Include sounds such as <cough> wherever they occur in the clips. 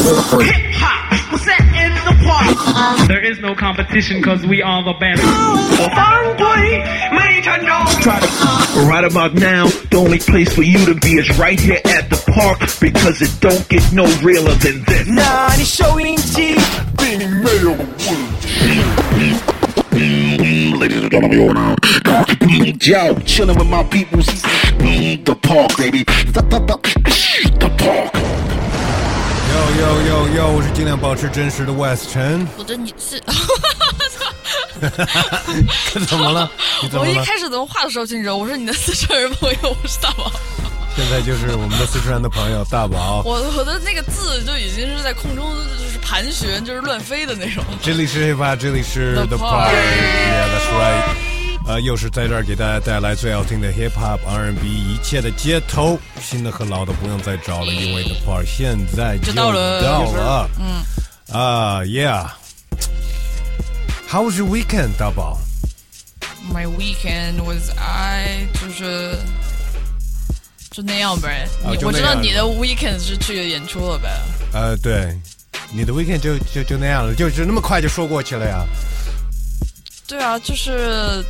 Hip hop, we're the park. There is no competition because we are the best. Right about now, the only place for you to be is right here at the park because it don't get no realer than this. Nah, 아니 쇼인지 빈이 매력 Ladies and gentlemen, you're now Yo, chilling with my people. The park, baby. The park. 哟哟哟哟！我是尽量保持真实的 West 陈。我的你是，<laughs> 怎么了？<laughs> 你怎么了？我一开始怎么话都说不清楚。我说你的四川人朋友，我是大宝。<laughs> 现在就是我们的四川的朋友大宝。我我的那个字就已经是在空中就是盘旋，就是乱飞的那种。这里是 hiphop，这里是 The The Park Park，Yeah that's right。呃，又是在这儿给大家带来最好听的 hip hop R&B，一切的街头，新的和老的不用再找了，因为 The Park 现在就就到了到了。嗯，啊，Yeah。How was your weekend，大宝？My weekend was I 就是就那样呗。啊样知道你的 weekend 是去演出了呗。呃，对，你的 weekend 就就就那样了，就就那么快就说过去了呀，对啊，就是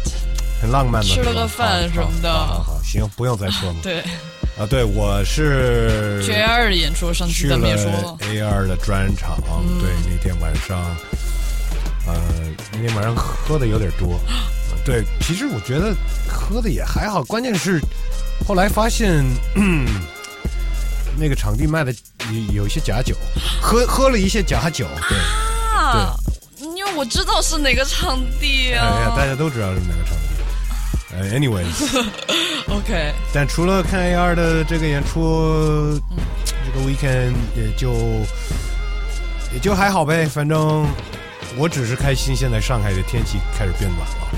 很浪漫的。吃了个饭什么的好好好，行，不用再说了。<laughs> 对啊，对，我是去 A 二的演出，上去次咱们也了说了。A 二的专场，嗯对，那天晚上，呃，那天晚上喝的有点多，<gasps> 对，其实我觉得喝的也还好，关键是后来发现，嗯，<clears throat> 那个场地卖的有有一些假酒，喝喝了一些假酒，对，啊，因为我知道是哪个场地啊哎呀，大啊。家都知道是哪个场地。呃，anyways，OK，<laughs> 但除了看 AR 的这个演出，这个 weekend 也就也就还好呗，反正我只是开心，现在上海的天气开始变暖了，哦，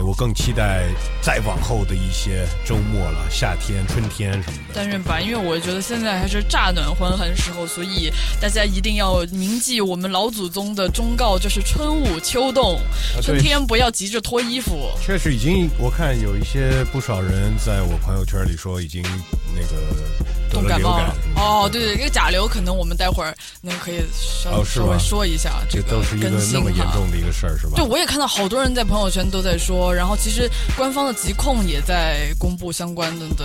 所以我更期待再往后的一些周末了，夏天、春天什么的。但愿吧，因为我觉得现在还是乍暖还寒时候，所以大家一定要铭记我们老祖宗的忠告，就是春捂秋冻，啊春天不要急着脱衣服。确实已经，我看有一些不少人在我朋友圈里说已经那个得冻感感冒了哦，对对，这个甲流可能我们待会儿那可以稍、哦稍微说一下这个都是一个更新那么严重的一个事儿，是吧？对，我也看到好多人在朋友圈都在说，然后其实官方的疾控也在公布相关的的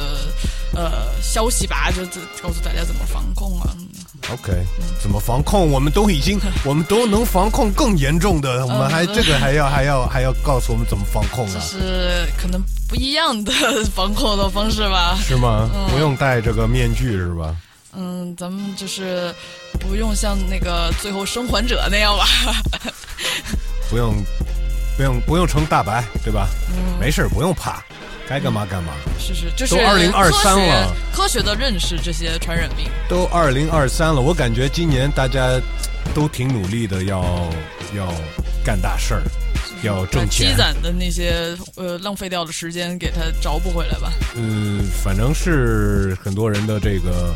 呃消息吧，就是告诉大家怎么防控啊。OK，怎么防控？我们都已经，我们都能防控更严重的，我们还这个还要还要还要告诉我们怎么防控这啊？是可能不一样的防控的方式吧。是吗？不用戴这个面具是吧？嗯，咱们就是不用像那个最后生还者那样吧。<laughs> 不用不用不用成大白对吧？嗯没事不用怕，该干嘛干嘛。是是，就是都2023科学了科学的认识这些传染病。都二零二三了，我感觉今年大家都挺努力的，要要干大事儿，要把挣钱。积攒的那些呃浪费掉的时间给它找补回来吧。嗯，反正是很多人的这个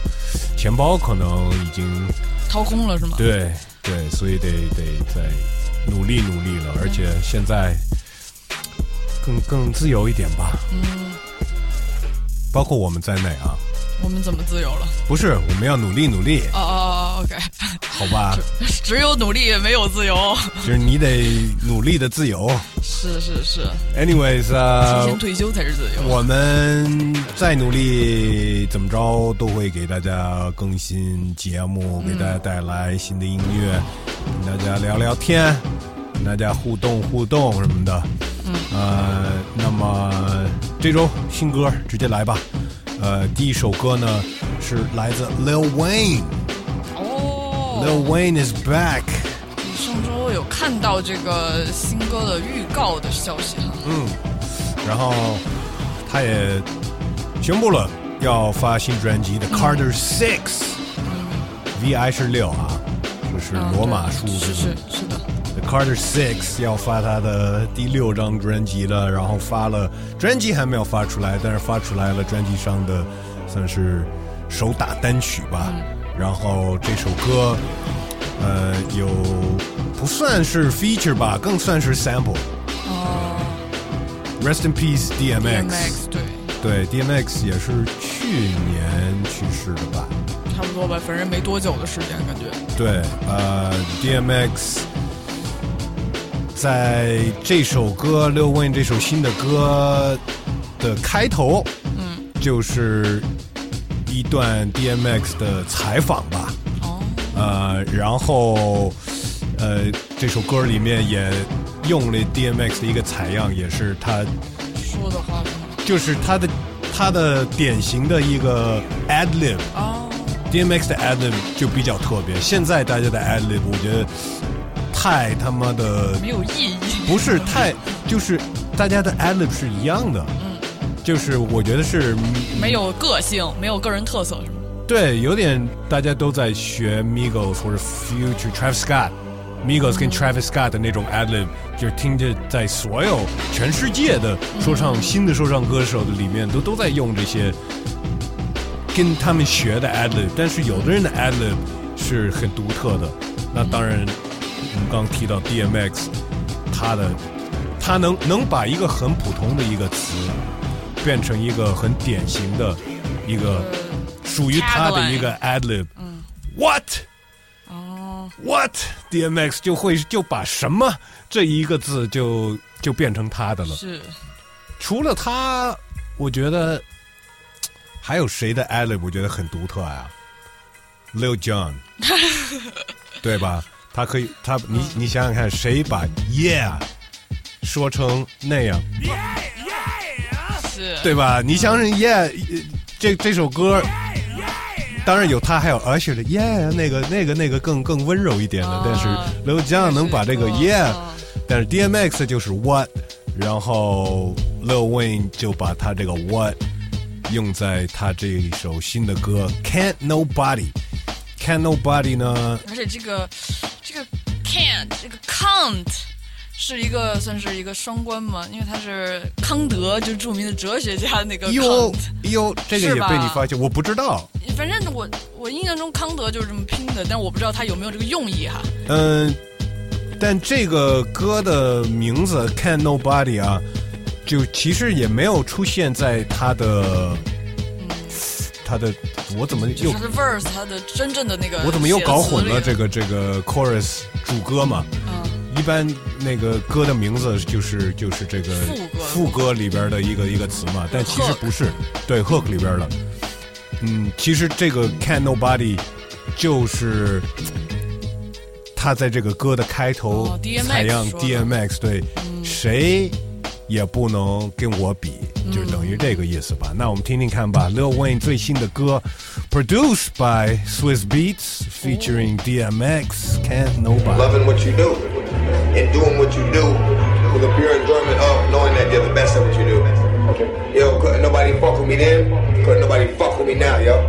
钱包可能已经掏空了是吗？对对，所以得得再努力努力了，而且现在更更自由一点吧，嗯，包括我们在内啊。我们怎么自由了？不是，我们要努力努力，哦哦哦，OK，好吧？只有努力没有自由。就是你得努力的自由。是是是，Anyways 啊提啊、前退休才是自由。我们再努力，怎么着都会给大家更新节目，给大家带来新的音乐，跟大家聊聊天，跟大家互动互动什么的。嗯，呃，那么这周新歌直接来吧。呃，第一首歌呢是来自 Lil Wayne。哦 Lil Wayne is back。上周有看到这个新歌的预告的消息哈。嗯，然后他也宣布了要发新专辑的《Carter Six》，VI 是六啊，这是嗯罗马数字。是是的，The Carter Six 要发他的第六张专辑了，然后发了专辑还没有发出来，但是发出来了专辑上的算是首打单曲吧。然后这首歌，呃，有不算是 feature 吧，更算是 sample。哦 Rest in peace DMX。，DMX 对，对，DMX 也是去年去世的吧？差不多吧，反正没多久的时间，感觉。对，呃，DMX 在这首歌《Lil Wayne》这首新的歌的开头，嗯，就是一段 DMX 的采访吧。哦，呃，然后呃，这首歌里面也用了 DMX 的一个采样，也是他说的话吗？就是他的他的典型的一个 ad lib。哦，DMX 的 ad lib 就比较特别，现在大家的 ad lib 我觉得太他妈的没有意义。不是太，就是大家的 ad lib 是一样的，嗯，就是我觉得是没有个性，没有个人特色，是吗？对，有点大家都在学 Migos 或者 Future Travis Scott。Migos 跟 Travis Scott 的那种 ad lib，就是听着在所有全世界的说唱、新的说唱歌手的里面都都在用这些跟他们学的 ad lib，但是有的人的 ad lib 是很独特的。那当然，我们刚提到 DMX，他的他能能把一个很普通的一个词变成一个很典型的一个属于他的一个 ad lib。嗯，What？哦，What DMX 就会就把什么这一个字就就变成他的了。是除了他，我觉得还有谁的 adlib 我觉得很独特啊？Lil Jon，<laughs> 对吧？他可以，他你你想想看，谁把 Yeah 说成那样，是，对吧？你想想 Yeah 呃这这首歌。当然有他，还有 Usher 的 Yeah，那个、那个、那个更更温柔一点的，啊但是 Lil Jon 能把这个是 Yeah，嗯但是 DMX 就是 What，然后 Lil Wayne 就把他这个 What 用在他这一首新的歌 Can't Nobody。Can't Nobody 呢？而且这个这个 can't 这个 can't 是一个算是一个双关嘛，因为他是康德，就著名的哲学家那个哟 Kant。哟，这个也被你发现，我不知道。反正我我印象中康德就是这么拼的，但我不知道他有没有这个用意哈。嗯，但这个歌的名字 Can't Nobody 啊，就其实也没有出现在他的他的，我怎么又就是他的 verse，他的真正的那个我怎么又搞混了这个？这个 chorus 主歌嘛？嗯，一般那个歌的名字就是就是这个副歌副歌里边的一个一个词嘛，但其实不是，对 hook 里边的。嗯，其实这个 Can Nobody 就是他在这个歌的开头采样 DMX 对，谁也不能跟我比，就等于这个意思吧。那我们听听看吧，Lil Wayne 最新的歌，produced by Swiss Beats featuring DMX Can't Nobody。 loving what you do and doing what you do with a pure enjoyment of knowing that you're the best at what you do. Yo, couldn't nobody fuck with me then? Couldn't nobody fuck with me now, yo?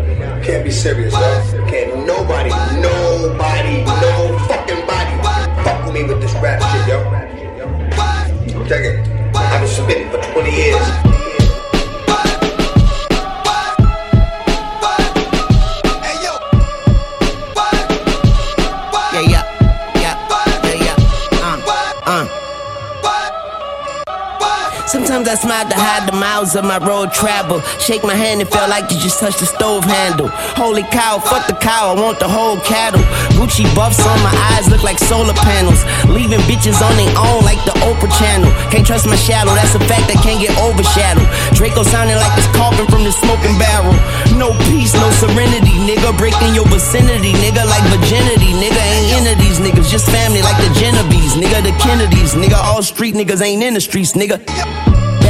Can't be serious, yo. Can't nobody, nobody, no fucking body fuck with me with this rap shit, yo. Check it. I've been submitting for 20 years. Sometimes I smile to hide the miles of my road travel. Shake my hand, it felt like you just touched the stove handle. Holy cow, fuck the cow, I want the whole cattle. Gucci buffs on my eyes look like solar panels. Leaving bitches on their own like the Oprah channel. Can't trust my shadow, that's a fact that can't get overshadowed. Draco sounding like it's coughing from the smoking barrel. No peace, no serenity, nigga. Breaking your vicinity, nigga, like virginity. Nigga ain't into these niggas, just family like the Genovese, nigga, the Kennedys. Nigga, all street niggas ain't in the streets, nigga.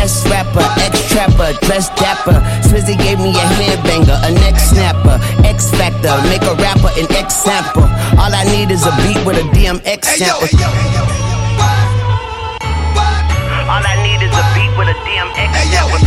Best rapper, ex trapper, dress dapper. Swizzy gave me a headbanger, a neck snapper, X Factor, make a rapper an X sample. All I need is a beat with a DMX sample. All I need is a beat with a DMX sample.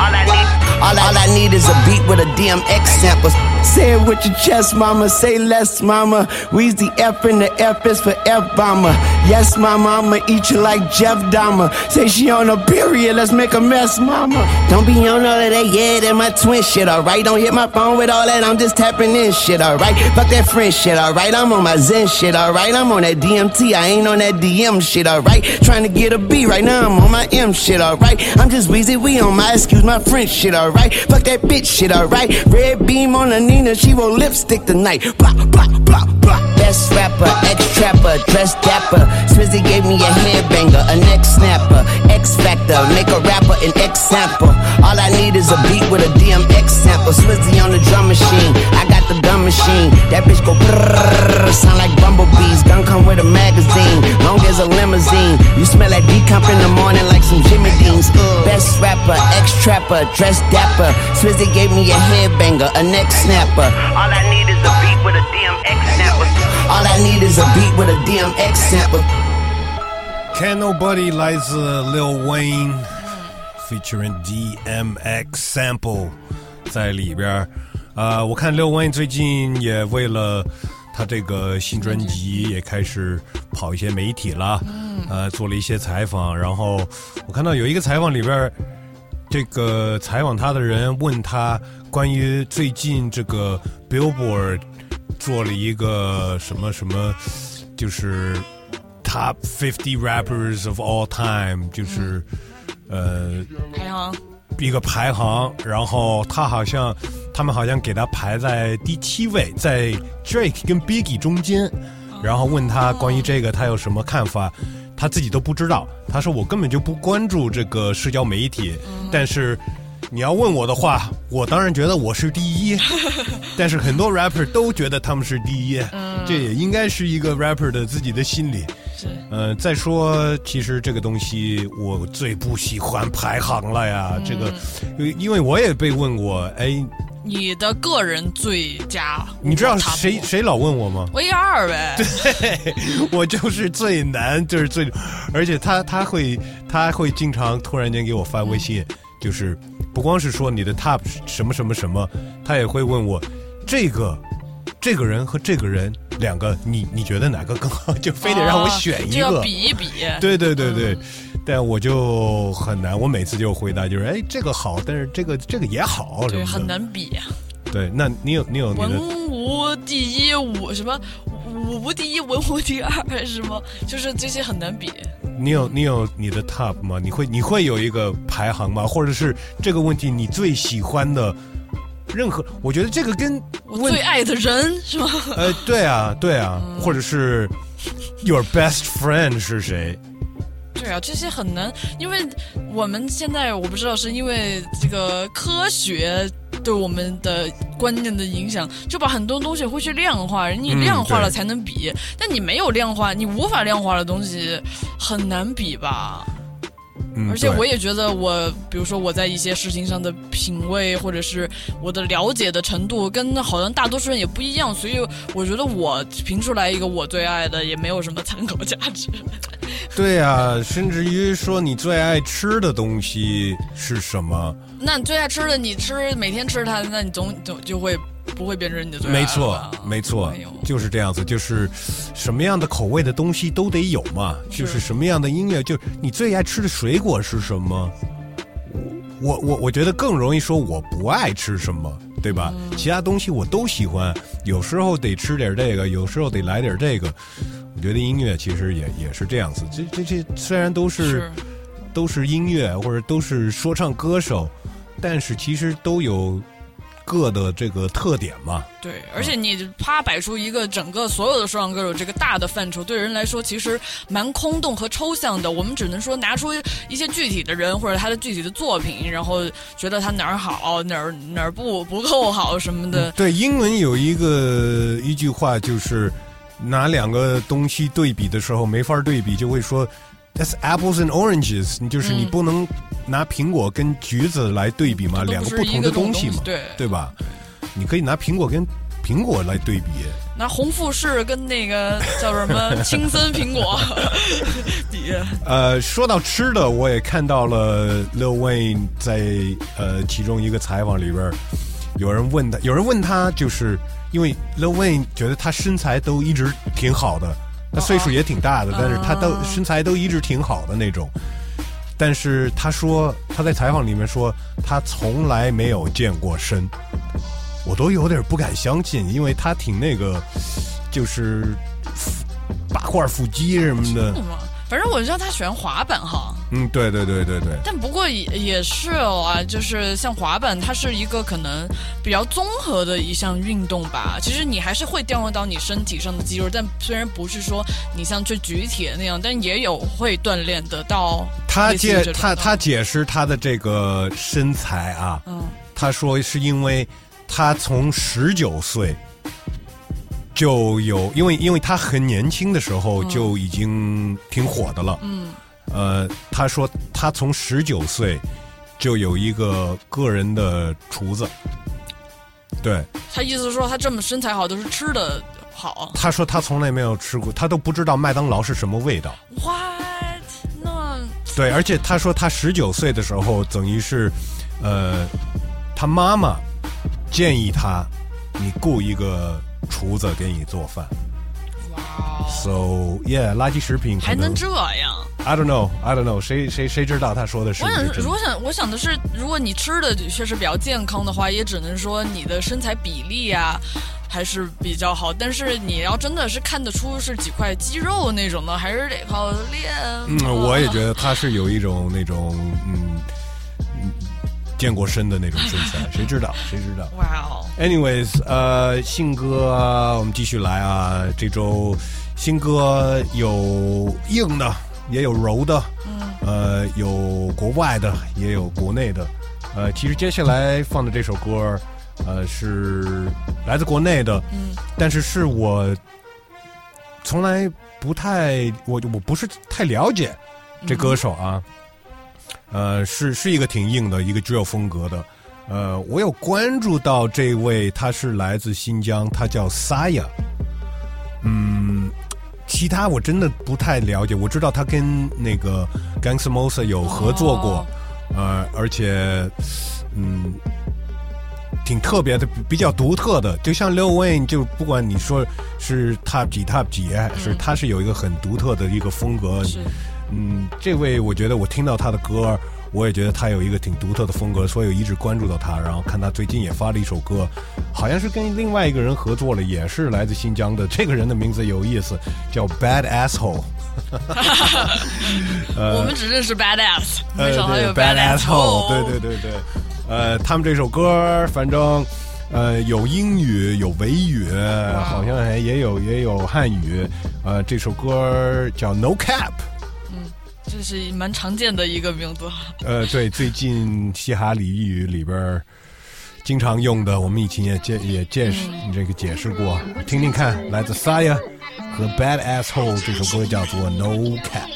All I need, all, all I need is a beat with a DMX sample. Say it with your chest, mama. Say less, mama. We's the F and the F is for F bomber. Yes, my mama, I'ma eat you like Jeff Dahmer. Say she on a period, let's make a mess, mama. Don't be on all of that, yeah, that my twin shit, alright. Don't hit my phone with all that, I'm just tapping in shit, alright. Fuck that friend shit, alright. I'm on my Zen shit, alright. I'm on that DMT, I ain't on that DM shit, alright. Trying to get a B right now, I'm on my M shit, alright. I'm just Weezy, we on my excuse my French shit, alright. Alright. Fuck that bitch shit, alright. Red beam on the Nina, she roll lipstick tonight. Blah, blah, blah, blah. Best rapper, ex trapper, dress dapper. Swizzy gave me a headbanger, a neck snapper. X Factor, make a rapper an X sample. All I need is a beat with a DMX sample. On the drum machine, I got the gun machine. That bitch go brrrr, sound like bumblebees. Gun come with a magazine, long as a limousine. You smell like decomp in the morning like some Jimmy Deans. Best rapper, ex trapper, dress dapper. Gave me a headbanger, a neck snapper. All I need is a beat with a DMX sample. All I need is a beat with a DMX sample. Can Nobody 来自 uh, Lil Wayne featuring DMX sample 在里边儿。呃，我看 Lil Wayne 最近也为了他这个新专辑也开始跑一些媒体了，呃，做了一些采访。然后我看到有一个采访里边儿，这个采访他的人问他关于最近这个 Billboard 做了一个什么什么，就是 Top Fifty Rappers of All Time，就是、呃排行一个排行，然后他好像他们好像给他排在第七位，在 Drake 跟 Biggie 中间，然后问他关于这个他有什么看法，他自己都不知道。他说我根本就不关注这个社交媒体，但是你要问我的话，我当然觉得我是第一，<laughs> 但是很多 rapper 都觉得他们是第一，这也应该是一个 rapper 的自己的心理。呃，再说，其实这个东西我最不喜欢排行了呀。这个，因因为我也被问过，哎，你的个人最佳，你知道谁谁老问我吗？V 二呗？<laughs> 对我就是最难，就是最，而且他他会他会经常突然间给我发微信，就是不光是说你的 top 什么什么什么，他也会问我这个这个人和这个人两个，你你觉得哪个更好？就非得让我选一哦就要个。比一比。对对对对，但我就很难，我每次就回答就是，哎，这个好，但是这个这个也好，对，很。难比。对，那你有你有你文无第一，武什么武无第一，文无第二，什么就是这些很难比。你有你有你的 top 吗？你会你会有一个排行吗？或者是这个问题你最喜欢的任何？我觉得这个跟我最爱的人是吗？呃，对啊对啊，或者是 your best friend 是谁？对啊，这些很难，因为我们现在我不知道是因为这个科学对我们的观念的影响，就把很多东西会去量化，你量化了才能比，但你没有量化，你无法量化的东西很难比吧？嗯，而且我也觉得我，比如说我在一些事情上的品味，或者是我的了解的程度，跟好像大多数人也不一样，所以我觉得我评出来一个我最爱的，也没有什么参考价值。<laughs> 对啊，甚至于说你最爱吃的东西是什么？那你最爱吃的，你吃每天吃它，那你总总就会不会变成你的最爱没错，没错就是这样子，就是什么样的口味的东西都得有嘛，就是什么样的音乐，就你最爱吃的水果是什么？我我我觉得更容易说我不爱吃什么，对吧？嗯其他东西我都喜欢，有时候得吃点这个，有时候得来点这个。我觉得音乐其实也也是这样子，这这这虽然都是是都是音乐或者都是说唱歌手，但是其实都有各的这个特点嘛。对，而且你啪摆出一个整个所有的说唱歌手这个大的范畴，对人来说其实蛮空洞和抽象的。我们只能说拿出一些具体的人或者他的具体的作品，然后觉得他哪儿好，哪儿哪儿不不够好什么的。对，英文有一个一句话，就是拿两个东西对比的时候没法对比，就会说 "That's apples and oranges"，你就是你不能拿苹果跟橘子来对比嘛，嗯两个不同的东西嘛，对。对吧？你可以拿苹果跟苹果来对比，拿红富士跟那个叫什么 <laughs> 青森苹果 <laughs> 比，呃，说到吃的，我也看到了 Lil Wayne 在呃其中一个采访里边，有人问他，有人问他，就是因为 Lil Wayne 觉得他身材都一直挺好的，他岁数也挺大的，但是他都身材都一直挺好的那种。但是他说他在采访里面说他从来没有健过身，我都有点不敢相信，因为他挺那个，就是八块腹肌什么的。反正我知道他喜欢滑板哈，嗯，对对对对对，但不过也也是啊，就是像滑板，它是一个可能比较综合的一项运动吧。其实你还是会调用到你身体上的肌肉，但虽然不是说你像去举铁那样，但也有会锻炼得到。他解他他解释他的这个身材啊，嗯他说是因为他从十九岁就有，因为因为他很年轻的时候就已经挺火的了。嗯呃，他说他从十九岁就有一个个人的厨子，对，他意思说他这么身材好都是吃的好。他说他从来没有吃过，他都不知道麦当劳是什么味道。What？那对，而且他说他十九岁的时候，等于是，呃，他妈妈建议他，你雇一个厨子给你做饭。，So yeah，垃圾食品可还能这样？I don't know，I don't know，谁谁谁知道他说的是我想？如果想，我想的是，如果你吃的确实比较健康的话，也只能说你的身材比例啊、还是比较好。但是你要真的是看得出是几块肌肉那种的，还是得靠练。嗯，我也觉得他是有一种那种嗯嗯健过身的那种身材，<laughs> 谁知道？谁知道？哇哦，Anyways，呃，新歌啊，我们继续来啊。这周新歌有硬的，也有柔的，呃，有国外的，也有国内的。呃，其实接下来放的这首歌，呃，是来自国内的，嗯但是是我从来不太，我我不是太了解这歌手啊。呃，是是一个挺硬的一个 drill 风格的。呃，我有关注到这位，他是来自新疆，他叫 Saya。嗯，其他我真的不太了解。我知道他跟那个 Gangsta Mosa 有合作过，呃，而且嗯，挺特别的，比比较独特的。就像 Lil Wayne，就不管你说是 Top 几 Top 几，还是他是有一个很独特的一个风格。是嗯，这位我觉得我听到他的歌，我也觉得他有一个挺独特的风格，所以我一直关注到他。然后看他最近也发了一首歌，好像是跟另外一个人合作了，也是来自新疆的。这个人的名字有意思，叫 Bad Asshole。我们只认识 badass，没想到有 Bad Asshole 对对对对。呃，他们这首歌反正呃有英语有维语，好像还也有也有汉语。呃，这首歌叫 No Cap。这是蛮常见的一个名字。呃，对，最近嘻哈俚语里边儿经常用的，我们以前也见也解释这个解释过，听听看，来自 Saya 和 Bad Asshole 这首歌叫做 No Cap。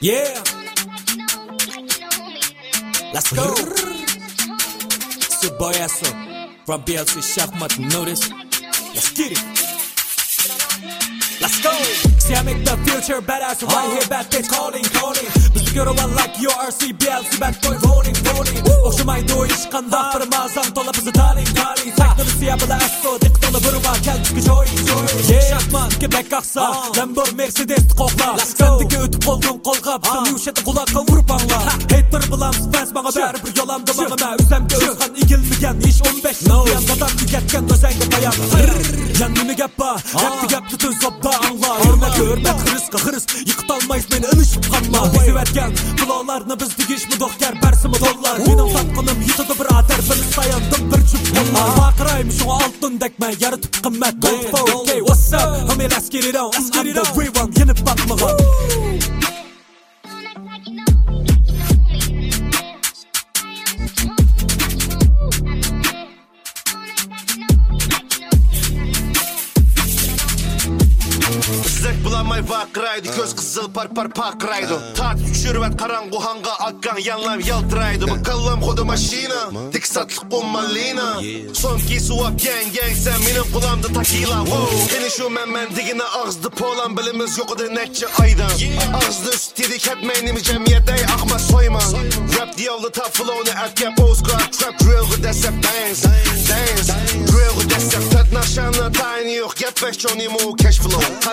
Yeah. Let's go. Asso from BLC Shachmat Notice. Let's get it. Let's go. See, I make the future better, so right here, bad bitch calling, calling. Bizi görü like yo RCBL, si bad boy voting, voting. Okşamaydı o iş kanda, fırma zam dola bizi darling, darling. Teknolojisi yapıla esso, dik dolu vurma, kel çünkü joy, joy. Şakman, kebek aksa, Lambo, Mercedes, kokla. Sendeki ötüp oldun kolga, bizi yuşadı kulakka vurup anla. Hater bulamız, fans bana beri bir yolamdı bana. Üzemde özkan igilmeyen, iş 15 yıl. Yandadan tüketken özengi bayan. Yanını gappa, rapti gaplı tün soppa. taanglar hurmat hurmat hirisga hiris yiqitolmaysiz meni ilishib qolma sevatgan quloqlarni biz digishmi do'xkar barsimi dollar? Mening satqinim yutadi birodar bir sayandim bir jup qo'llar baqiraymi shunga oltindakman yaratib qimmat okay what's up. Homie let's get it on. Let's get it on. rewind Qizak bilan may vaqraydi ko'z qizil par par paqraydi tartib tushirvat qorong'u xonga oqqan yanlam yaltiraydi mukallam xuddi mashina teksatliq o'n malina so'mki suvab gang gang san meni qulamda takila. Qani shu man man digina og'zida polan bilimiz yo'q edi necha oydan og'zida sut yedik ketmay nima jamiyat ey soyman rap diyalı diyovli top flowni atgan postcard trap drillg'i desa bangs dance drillg'i desa tat naqshani tayini yo'q gap va shonimu cash flow.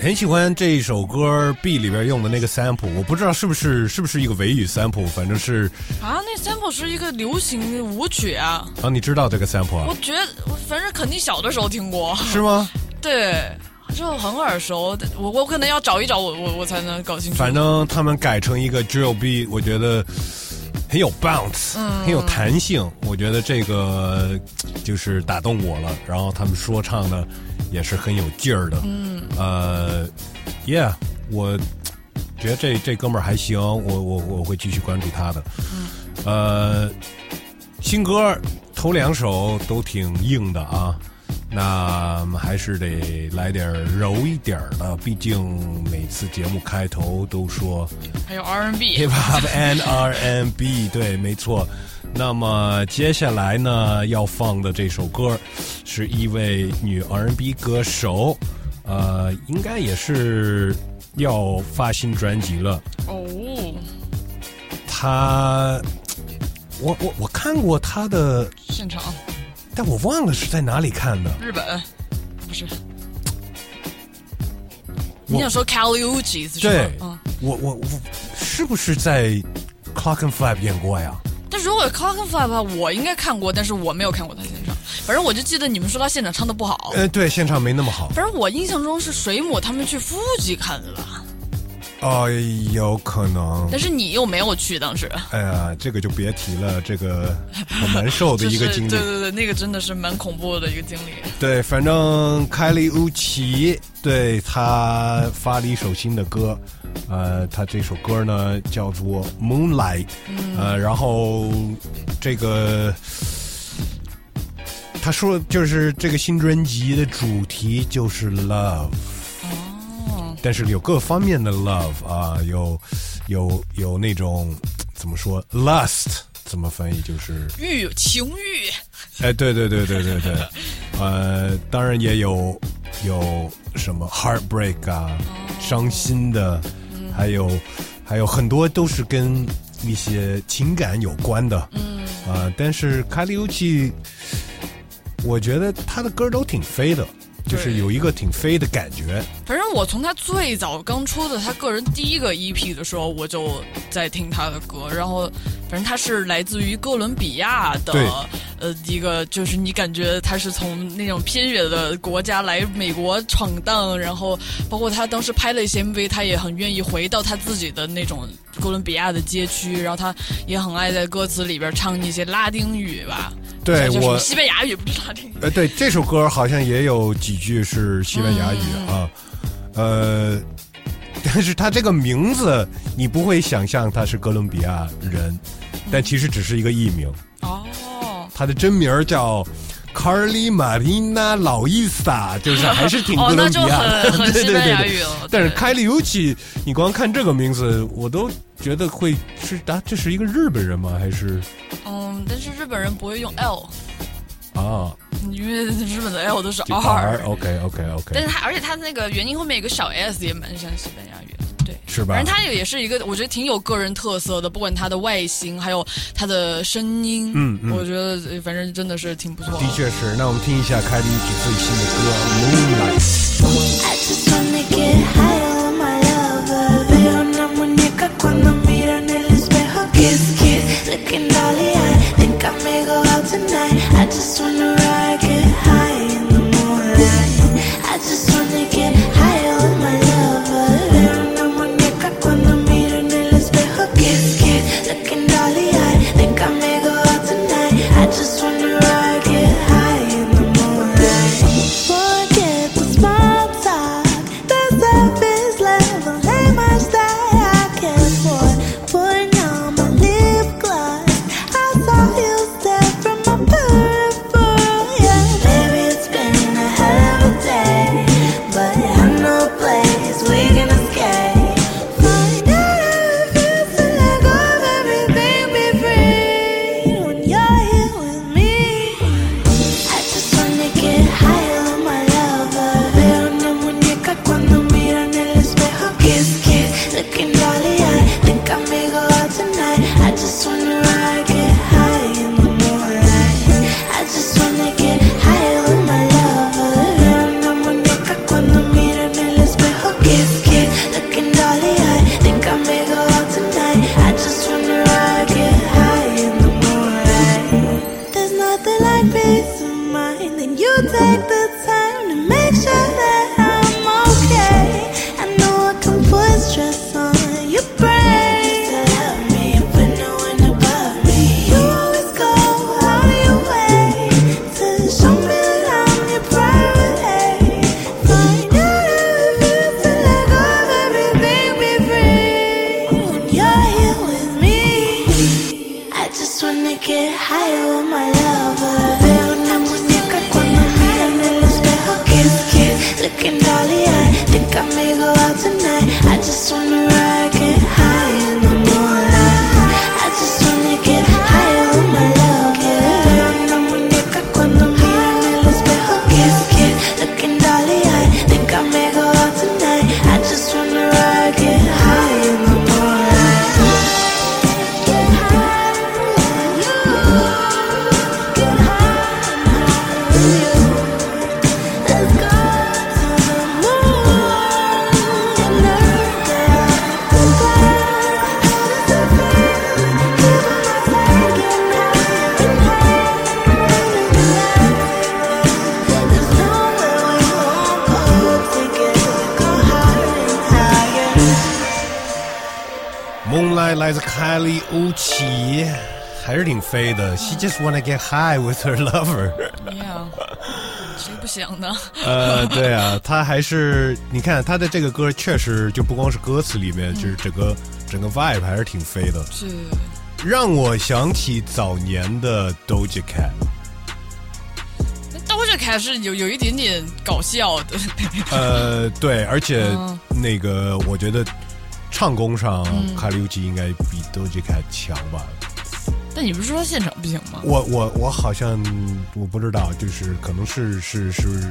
很喜欢这一首歌 B 里边用的那个 sample，我不知道是不是是不是一个维语 sample，反正是啊，那 sample 是一个流行舞曲啊，啊，你知道这个 sample 啊我？觉得反正肯定小的时候听过，是吗？<laughs> 对，就很耳熟。我我可能要找一找我我我才能搞清楚。反正他们改成一个 drill beat，我觉得很有 bounce，、很有弹性。我觉得这个 <tsk> 就是打动我了。然后他们说唱的也是很有劲儿的。嗯，呃，Yeah，我觉得这这哥们儿还行，我我我会继续关注他的。呃，新歌头两首都挺硬的啊。那还是得来点柔一点儿的，毕竟每次节目开头都说还有 R&B，hip hop and R&B，对，没错。那么接下来呢，要放的这首歌是一位女 R N B 歌手，呃，应该也是要发新专辑了。哦，她，我我我看过她的，现场但我忘了是在哪里看的。日本不是。你想说 Uchi 是吧？对，嗯。我我我是不是在 Clock and Flap 演过呀？但如果 Clock and Flap 的话，我应该看过，但是我没有看过他现场。反正我就记得你们说他现场唱的不好。呃，对，现场没那么好。反正我印象中是水母他们去富集看的吧，哦，有可能。但是你又没有去当时。哎呀，这个就别提了，这个很难受的一个 <laughs> 经历。就是、对对对，那个真的是蛮恐怖的一个经历。对，反正凯利乌奇对他发了一首新的歌，呃，他这首歌呢叫做《Moonlight》，呃，然后这个他说就是这个新专辑的主题就是 love。哦，但是有各方面的 love 啊，有有有那种怎么说 lust 怎么翻译就是欲情欲，哎，对对对对对对，呃，当然也有有什么 heartbreak 啊，伤心的，还有还有很多都是跟一些情感有关的，嗯，啊、但是卡里欧奇，我觉得他的歌都挺飞的，就是有一个挺飞的感觉，反正我从他最早刚出的他个人第一个 EP 的时候，我就在听他的歌，然后反正他是来自于哥伦比亚的，呃，一个就是你感觉他是从那种偏远的国家来美国闯荡，然后包括他当时拍了一些 MV，他也很愿意回到他自己的那种哥伦比亚的街区，然后他也很爱在歌词里边唱一些拉丁语吧，对我西班牙语不是拉丁语。呃，对，这首歌好像也有几句是西班牙语啊，呃，<laughs> 但是他这个名字你不会想象他是哥伦比亚人，但其实只是一个艺名，哦，他的真名叫。卡尔里马丽娜劳伊萨，就是还是挺哥哦，那就伦比亚的，很很对对对对。但是凯里尤奇，你光看这个名字，我都觉得会是啊，这是一个日本人吗？还是嗯，但是日本人不会用 L，啊因为日本的 L 都是就 R。？OK OK OK，但是它，而且它那个元音后面有个小 s，也蛮像西班牙语的，对。是吧？反正他也是一个，我觉得挺有个人特色的，不管他的外形，还有他的声音，嗯嗯。我觉得呃反正真的是挺不错的。确是。那我们听一下凯里尤奇最新的歌《Moonlight》。Just wanna get high with her lover。Yeah，谁不想呢？呃，对啊，他还是你看他的这个歌，确实就不光是歌词里面，就是整个整个 vibe 还是挺飞的，是让我想起早年的 Doja Cat。Doja Cat 是有有一点点搞笑的，呃，对，而且嗯那个我觉得唱功上，嗯凯莉乌奇应该比 Doja Cat 强吧。那你不是说现场不行吗？我我我好像我不知道，就是可能是是是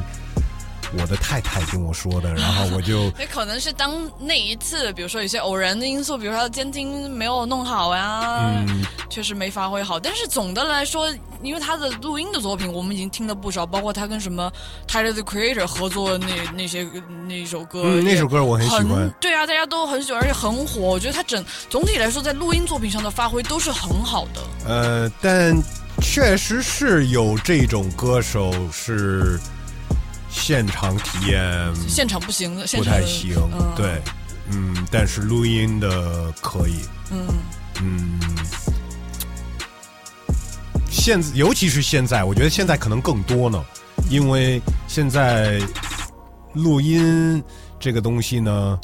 我的太太跟我说的，然后 <laughs> 我就也可能是当那一次，比如说有些偶然的因素，比如说他的监听没有弄好呀，嗯确实没发挥好。但是总的来说，因为他的录音的作品我们已经听了不少，包括他跟什么 Tyler the Creator 合作的那那些那首歌，嗯那首歌我很喜欢对啊，大家都很喜欢，而且很火。我觉得他整总体来说在录音作品上的发挥都是很好的。呃，但确实是有这种歌手是现场体验现场不行的，现场不太行，嗯、，对，嗯，但是录音的可以，嗯，嗯，现尤其是现在，我觉得现在可能更多呢，因为现在录音这个东西呢，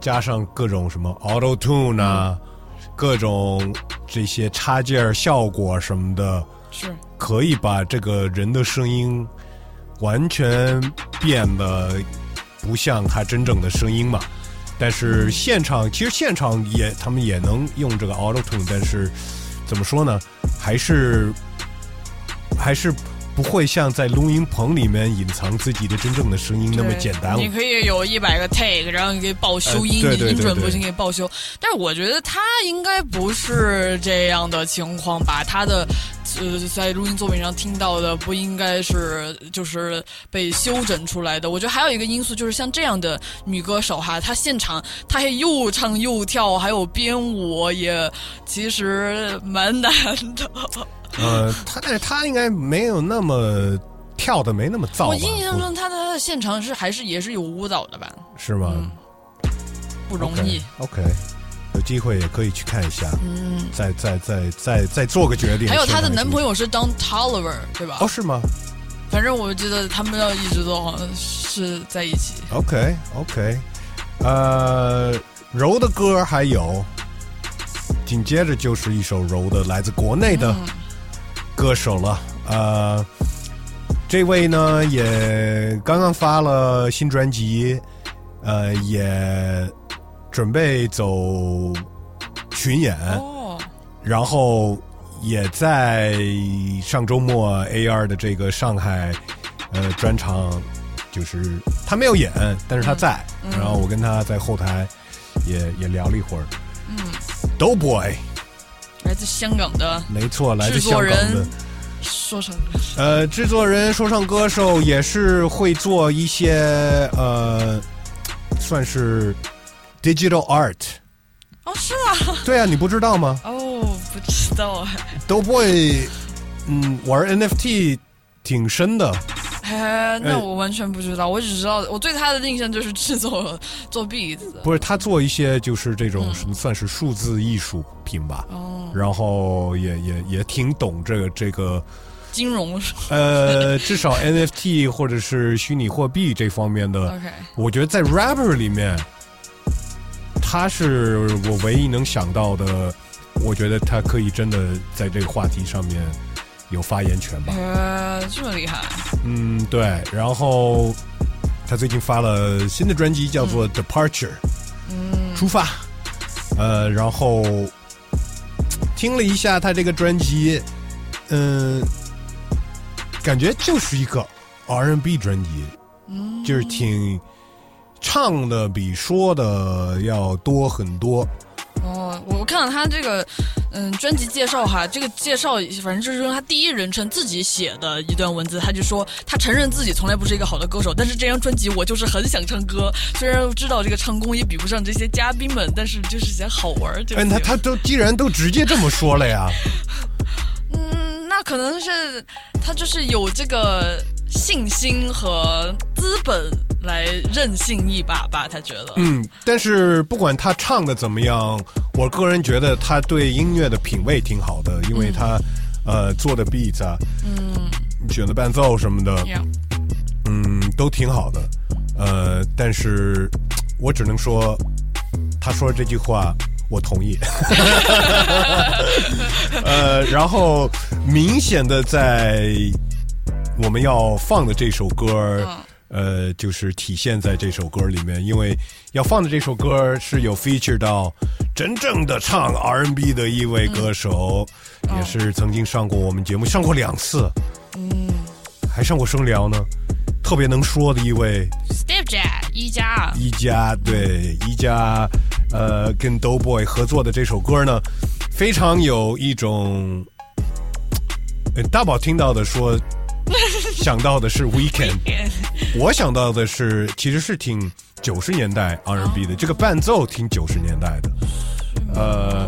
加上各种什么 Auto Tune 啊，各种这些插件儿效果什么的，是。可以把这个人的声音完全变得不像他真正的声音嘛。但是现场其实现场也他们也能用这个 Auto Tune，但是怎么说呢，还是还是不会像在录音棚里面隐藏自己的真正的声音那么简单了。你可以有一百个 take，然后你可以报修音，呃对对对对你音准不行可以报修。但是我觉得他应该不是这样的情况吧？他的呃，在录音作品上听到的不应该是就是被修整出来的。我觉得还有一个因素就是像这样的女歌手哈，她现场她还又唱又跳，还有编舞，也其实蛮难的。呃，他但是他应该没有那么跳的没那么燥吧？我印象中他的现场是还是也是有舞蹈的吧？是吗？不容易。OK，, 有机会也可以去看一下，嗯，再再再再再做个决定。还有她的男朋友友是 Don Toliver，对吧？哦，是吗反正我记得他们要一直都好像是在一起。？OK OK，呃，柔的歌还有，紧接着就是一首柔的，来自国内的嗯歌手了。呃，这位呢也刚刚发了新专辑，呃，也准备走巡演。哦，然后也在上周末 A 二的这个上海呃专场，就是他没有演，但是他在，嗯然后我跟他在后台也也聊了一会儿。嗯，Doughboy，来自香港的没错，来自香港的人，说唱歌手。呃，制作人、说唱歌手也是会做一些呃，算是 digital art。哦，是啊。对啊，你不知道吗？哦，不知道哎。Doughboy，嗯，玩 NFT 挺深的。哎，那我完全不知道，我只知道我对他的印象就是制作 <laughs> 做 beat。不是他做一些就是这种什么算是数字艺术品吧，哦，然后也也也挺懂这个这个金融呃，至少 NFT 或者是虚拟货币这方面的 OK 我觉得在 rapper 里面，他是我唯一能想到的，我觉得他可以真的在这个话题上面有发言权吧。呃，这么厉害，嗯，对。然后他最近发了新的专辑，叫做《Departure》，嗯，出发。呃，然后听了一下他这个专辑，嗯、感觉就是一个 R&B 专辑，嗯，就是挺唱的比说的要多很多。哦，我看到他这个嗯专辑介绍哈，这个介绍反正就是用他第一人称自己写的一段文字，他就说他承认自己从来不是一个好的歌手，但是这张专辑我就是很想唱歌，虽然知道这个唱功也比不上这些嘉宾们，但是就是想好玩儿就哎，他他都既然都直接这么说了呀，<laughs> 嗯，那可能是他就是有这个信心和资本来任性一把吧，他觉得。嗯，但是不管他唱的怎么样，我个人觉得他对音乐的品味挺好的，因为他、呃做的 beat 啊，嗯选的伴奏什么的嗯，都挺好的。呃，但是我只能说，他说这句话我同意。<laughs> 呃，然后明显的在我们要放的这首歌，呃，就是体现在这首歌里面，因为要放的这首歌是有 feature 到真正的唱 R&B 的一位歌手，也是曾经上过我们节目，上过两次，嗯。还上过声聊呢，特别能说的一位。，Steve Jazz 一加啊，一加对一加，呃，跟 Doughboy 合作的这首歌呢，非常有一种，呃大宝听到的说，想到的是 Weekend，我想到的是其实是挺九十年代 R&B 的，这个伴奏挺九十年代的，呃，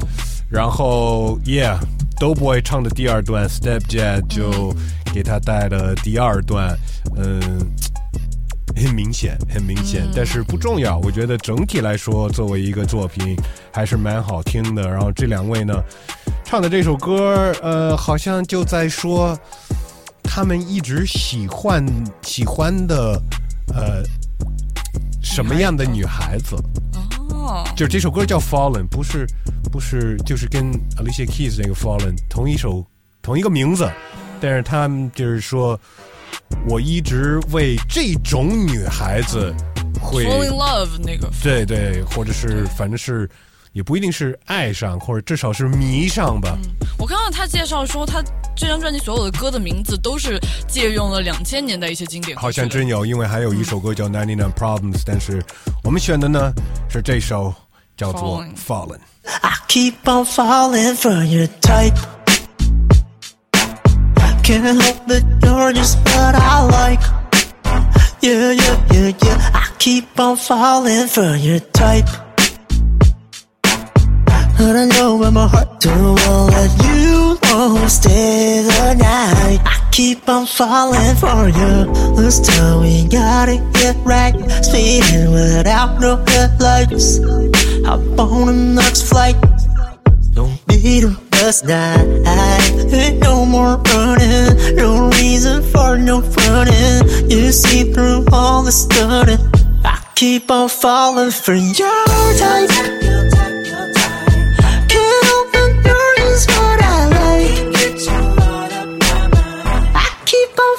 然后 Yeah，Doughboy 唱的第二段 Step Jazz 就给他带了第二段，嗯、很明显，很明显，但是不重要。我觉得整体来说，作为一个作品，还是蛮好听的。然后这两位呢，唱的这首歌，呃，好像就在说他们一直喜欢喜欢的，呃，什么样的女孩子？哦，就这首歌叫《Fallen》，不是不是，就是跟 Alicia Keys 那个《Fallen》同一首同一个名字，但是他们就是说，我一直为这种女孩子会 Fall in Love 那个，对对，或者是反正是也不一定是爱上，或者至少是迷上吧。我看到他介绍说，他这张专辑所有的歌的名字都是借用了两千年代一些经典好像真有，因为还有一首歌叫《Ninety Nine Problems》，但是我们选的呢是这首叫做《Fallen。I keep on falling for your type. Can't help you're just what I like. Yeah, yeah, yeah, yeah. I keep on falling for your type. And I know in my heart well that you won't stay the night. I keep on falling for you. This time we gotta get right. Speeding without no headlights. Hop on the next flight. Don't be the best night. Ain't no more running. No reason for no running. You see through all the stunning. I keep on falling for your type.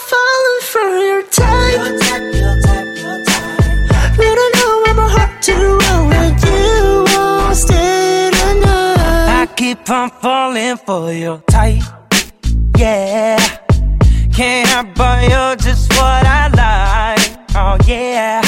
Falling for your type. And I know in my heart too well that you won't stay the night. I keep on falling for your type. Yeah. Can't help but you're just what I like. Oh yeah.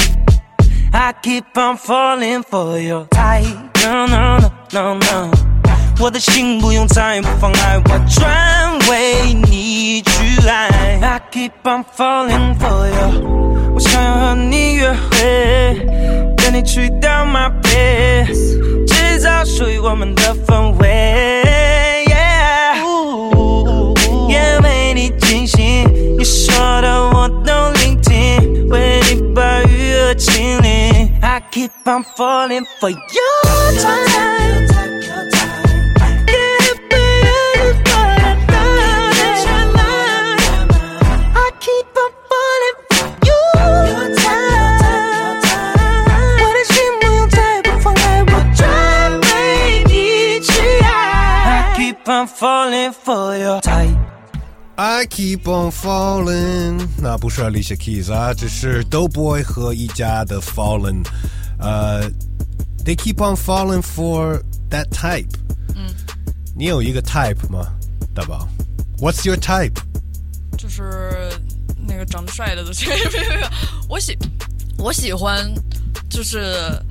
I keep on falling for your type. No, no, no, no, no. 我的心不用再妨碍，我专为你去爱。I keep on falling for you。我想要和你约会，跟你去掉 my base，制造属于我们的氛围。Yeah，也为你惊心，你说的我都聆听。为你把雨儿清淋，I keep on falling for you。falling for your type. I keep on falling，那不是 Alicia Keys 啊，这是 Doughboy 和一家的 Fallen，呃，They keep on falling for that type。嗯，你有一个 type 吗，大宝？What's your type？就是那个长得帅的都行。我喜我喜欢就是 <laughs>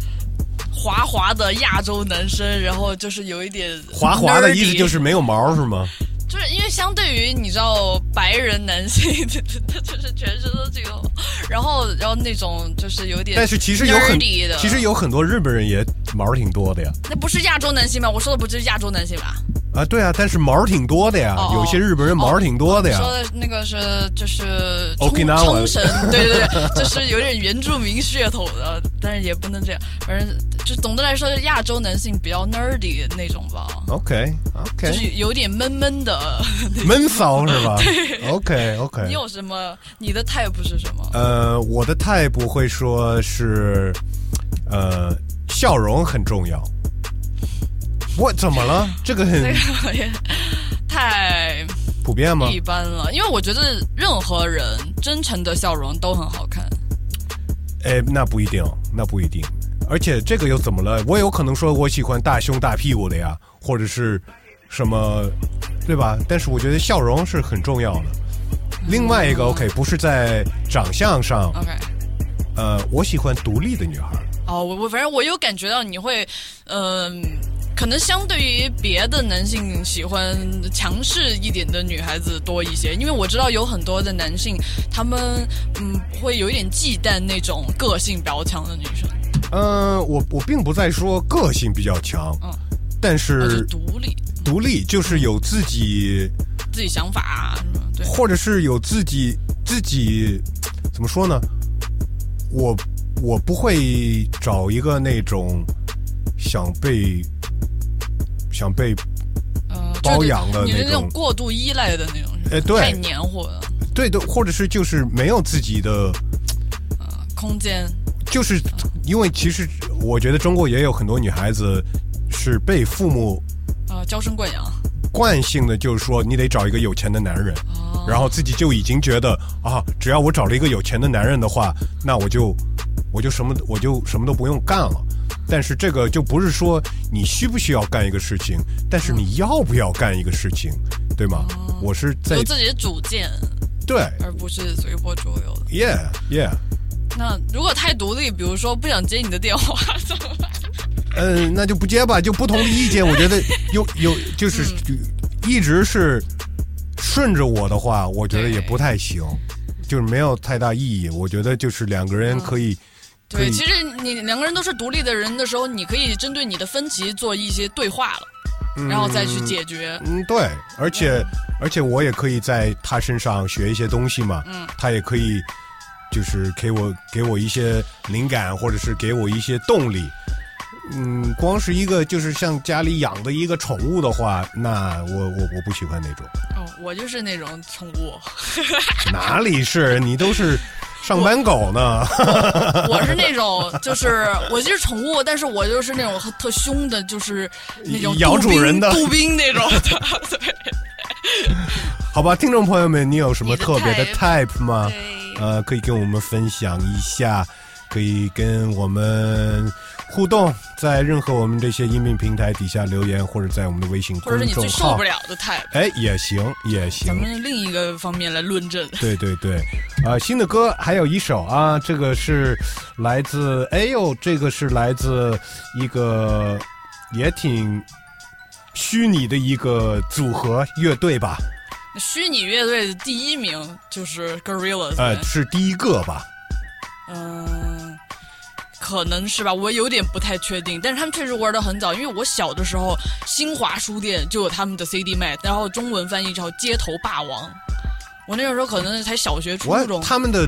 滑滑的亚洲男生，然后就是有一点滑滑的意思就是没有毛是吗？就是因为相对于你知道白人男性，他 <laughs> 就是全身都这个，然后然后那种就是有点，但是其实有很，的，其实有很多日本人也毛挺多的呀。那不是亚洲男性吗？我说的不就是亚洲男性吧？啊，对啊，但是毛挺多的呀，哦有些日本人毛挺多的呀。说的那个是就是冲冲绳，对对对，就是有点原住民血统的，但是也不能这样，反正就总的来说，亚洲男性比较 nerdy 那种吧。OK OK，就是有点闷闷的，闷骚是吧对？OK OK。<laughs> 你有什么？你的 type 是什么？呃，我的 type 会说是，呃，笑容很重要。我怎么了？这个很 <laughs> 这个也太普遍吗？一般了，因为我觉得任何人真诚的笑容都很好看。哎，那不一定，那不一定。而且这个又怎么了？我有可能说我喜欢大胸大屁股的呀，或者是什么，对吧？但是我觉得笑容是很重要的。另外一个 OK，不是在长相上，OK，呃，我喜欢独立的女孩。哦，我我反正我有感觉到你会，嗯、可能相对于别的男性喜欢强势一点的女孩子多一些，因为我知道有很多的男性，他们嗯会有一点忌惮那种个性比较强的女生，呃，我我并不在说个性比较强，嗯，但是是独立，独立就是有自己，自己想法啊什么，对，或者是有自己自己怎么说呢？我我不会找一个那种想被想被呃，包养的你的那种那种过度依赖的那种人，哎对。太黏糊了，对对，或者是就是没有自己的，空间，就是因为其实我觉得中国也有很多女孩子是被父母呃，娇生惯养，惯性的就是说你得找一个有钱的男人，哦。然后自己就已经觉得啊，只要我找了一个有钱的男人的话，那我就我就什么我就什么都不用干了。但是这个就不是说你需不需要干一个事情，但是你要不要干一个事情，对吗？我是在有自己的主见，对而不是随波逐流的。，yeah yeah，那如果太独立，比如说不想接你的电话怎么办？嗯，那就不接吧，就不同的意见，我觉得有有就是一直是顺着我的话，我觉得也不太行，就是没有太大意义。我觉得就是两个人可以。可对，其实你两个人都是独立的人的时候，你可以针对你的分歧做一些对话了，然后再去解决。嗯，对，而且、而且我也可以在他身上学一些东西嘛，嗯他也可以就是给我给我一些灵感，或者是给我一些动力。嗯，光是一个就是像家里养的一个宠物的话，那我我我不喜欢那种。哦，我就是那种宠物，<laughs> 哪里是你都是上班狗呢？<laughs> 我是那种就是我就是宠物，但是我就是那种特凶的，就是那种咬主人的杜宾那种的。<laughs> 对，好吧，听众朋友们，你有什么特别的 type，type 吗？呃，可以跟我们分享一下，可以跟我们互动，在任何我们这些音频平台底下留言，或者在我们的微信或者是你公众号。最受不，了的 type，哎，也行，也行。咱。们另一个方面来论证。对对对，啊、新的歌还有一首啊，这个是来自，哎呦，这个是来自一个也挺虚拟的一个组合乐队吧，虚拟乐队的第一名就是 Gorillaz，呃，是第一个吧，嗯，可能是吧，我有点不太确定，但是他们确实玩的很早，因为我小的时候，新华书店就有他们的 CD 卖，然后中文翻译叫《街头霸王》，我那个时候可能才小学初中，他们的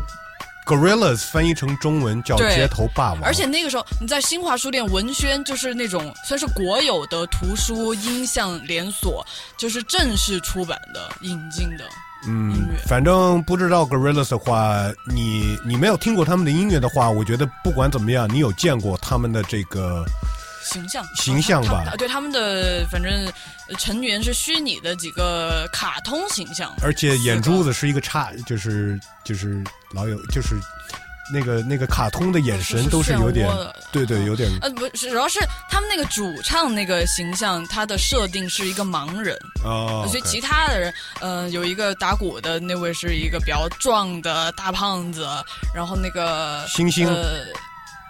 Gorillas 翻译成中文叫街头霸王，而且那个时候你在新华书店文轩，就是那种算是国有的图书音像连锁，就是正式出版的引进的。嗯，反正不知道 Gorillas 的话，你你没有听过他们的音乐的话，我觉得不管怎么样，你有见过他们的这个形象形象吧对他们的反正呃成员是虚拟的几个卡通形象，而且眼珠子是一个叉，就是就是老有就是那个那个卡通的眼神都是有点对对，有点呃，不是，主要是他们那个主唱那个形象，他的设定是一个盲人，哦所以其他的人，呃，有一个打鼓的那位是一个比较壮的大胖子，然后那个星星呃，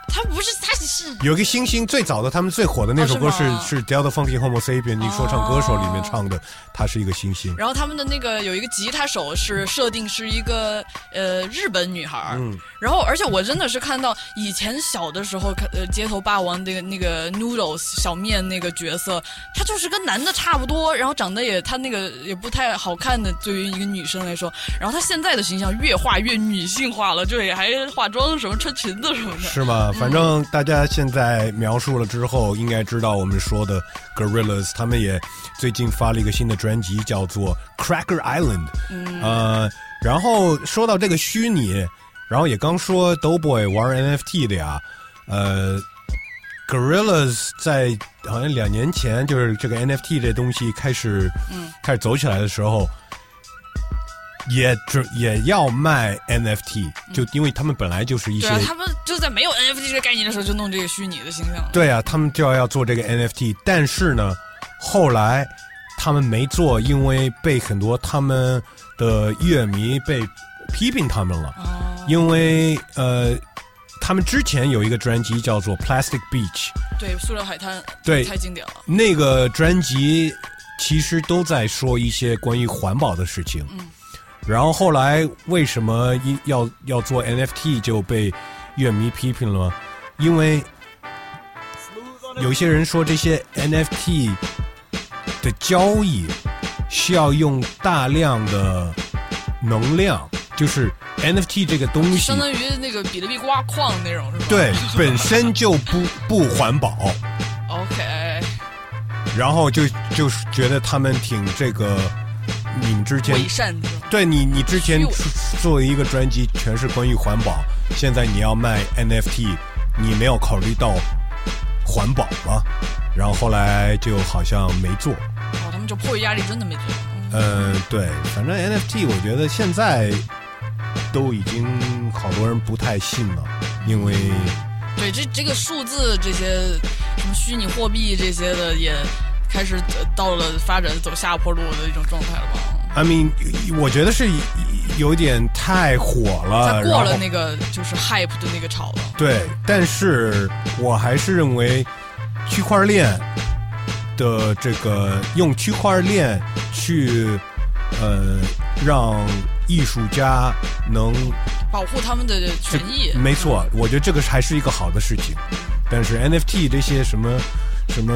他不是，他是有一个星星最早的他们最火的那首歌是、哦是 Delta Funky Homo Sapien，你说唱歌手里面唱的，他是一个星星。然后他们的那个有一个吉他手是设定是一个呃日本女孩儿，嗯。然后而且我真的是看到以前小的时候看呃街头霸王那个那个 Noodles 小面那个角色，他就是跟男的差不多，然后长得也他那个也不太好看的，对于一个女生来说，然后他现在的形象越画越女性化了，就也还化妆什么穿裙子什么的，是吗？反正大家现在描述了之后，应该知道我们说的 Gorillas，他们也最近发了一个新的专辑，叫做 Cracker Island。嗯呃，然后说到这个虚拟，然后也刚说 Doughboy 玩 NFT 的呀，呃，Gorillas 在好像两年前，就是这个 NFT 这东西开始，嗯开始走起来的时候。也准也要卖 NFT，就因为他们本来就是一些对啊，他们就在没有 NFT 这个概念的时候就弄这个虚拟的形象，对啊，他们就要要做这个 NFT，但是呢，后来他们没做，因为被很多他们的乐迷被批评他们了，因为呃，他们之前有一个专辑叫做 Plastic Beach，对，塑料海滩对太经典了。那个专辑其实都在说一些关于环保的事情。嗯。然后后来为什么一要要做 NFT 就被乐迷批评了？因为有一些人说这些 NFT 的交易需要用大量的能量，就是 NFT 这个东西相当于那个比特币挖矿那种是吧？对本身就不不环保。<laughs> OK，然后就就是觉得他们挺这个，你们之前对你你之前虚伪做做一个专辑全是关于环保，现在你要卖 NFT，你没有考虑到环保吗？然后后来就好像没做。哦，他们就迫于压力真的没做。呃，对，反正 NFT 我觉得现在都已经好多人不太信了，因为对，这这个数字这些什么虚拟货币这些的也开始呃到了发展走下坡路的一种状态了吧？I mean，我觉得是有点太火了，它过了那个就是 hype 的那个潮了。对，但是我还是认为区块链的这个用区块链去呃让艺术家能保护他们的权益。没错，我觉得这个还是一个好的事情。但是 NFT 这些什么什么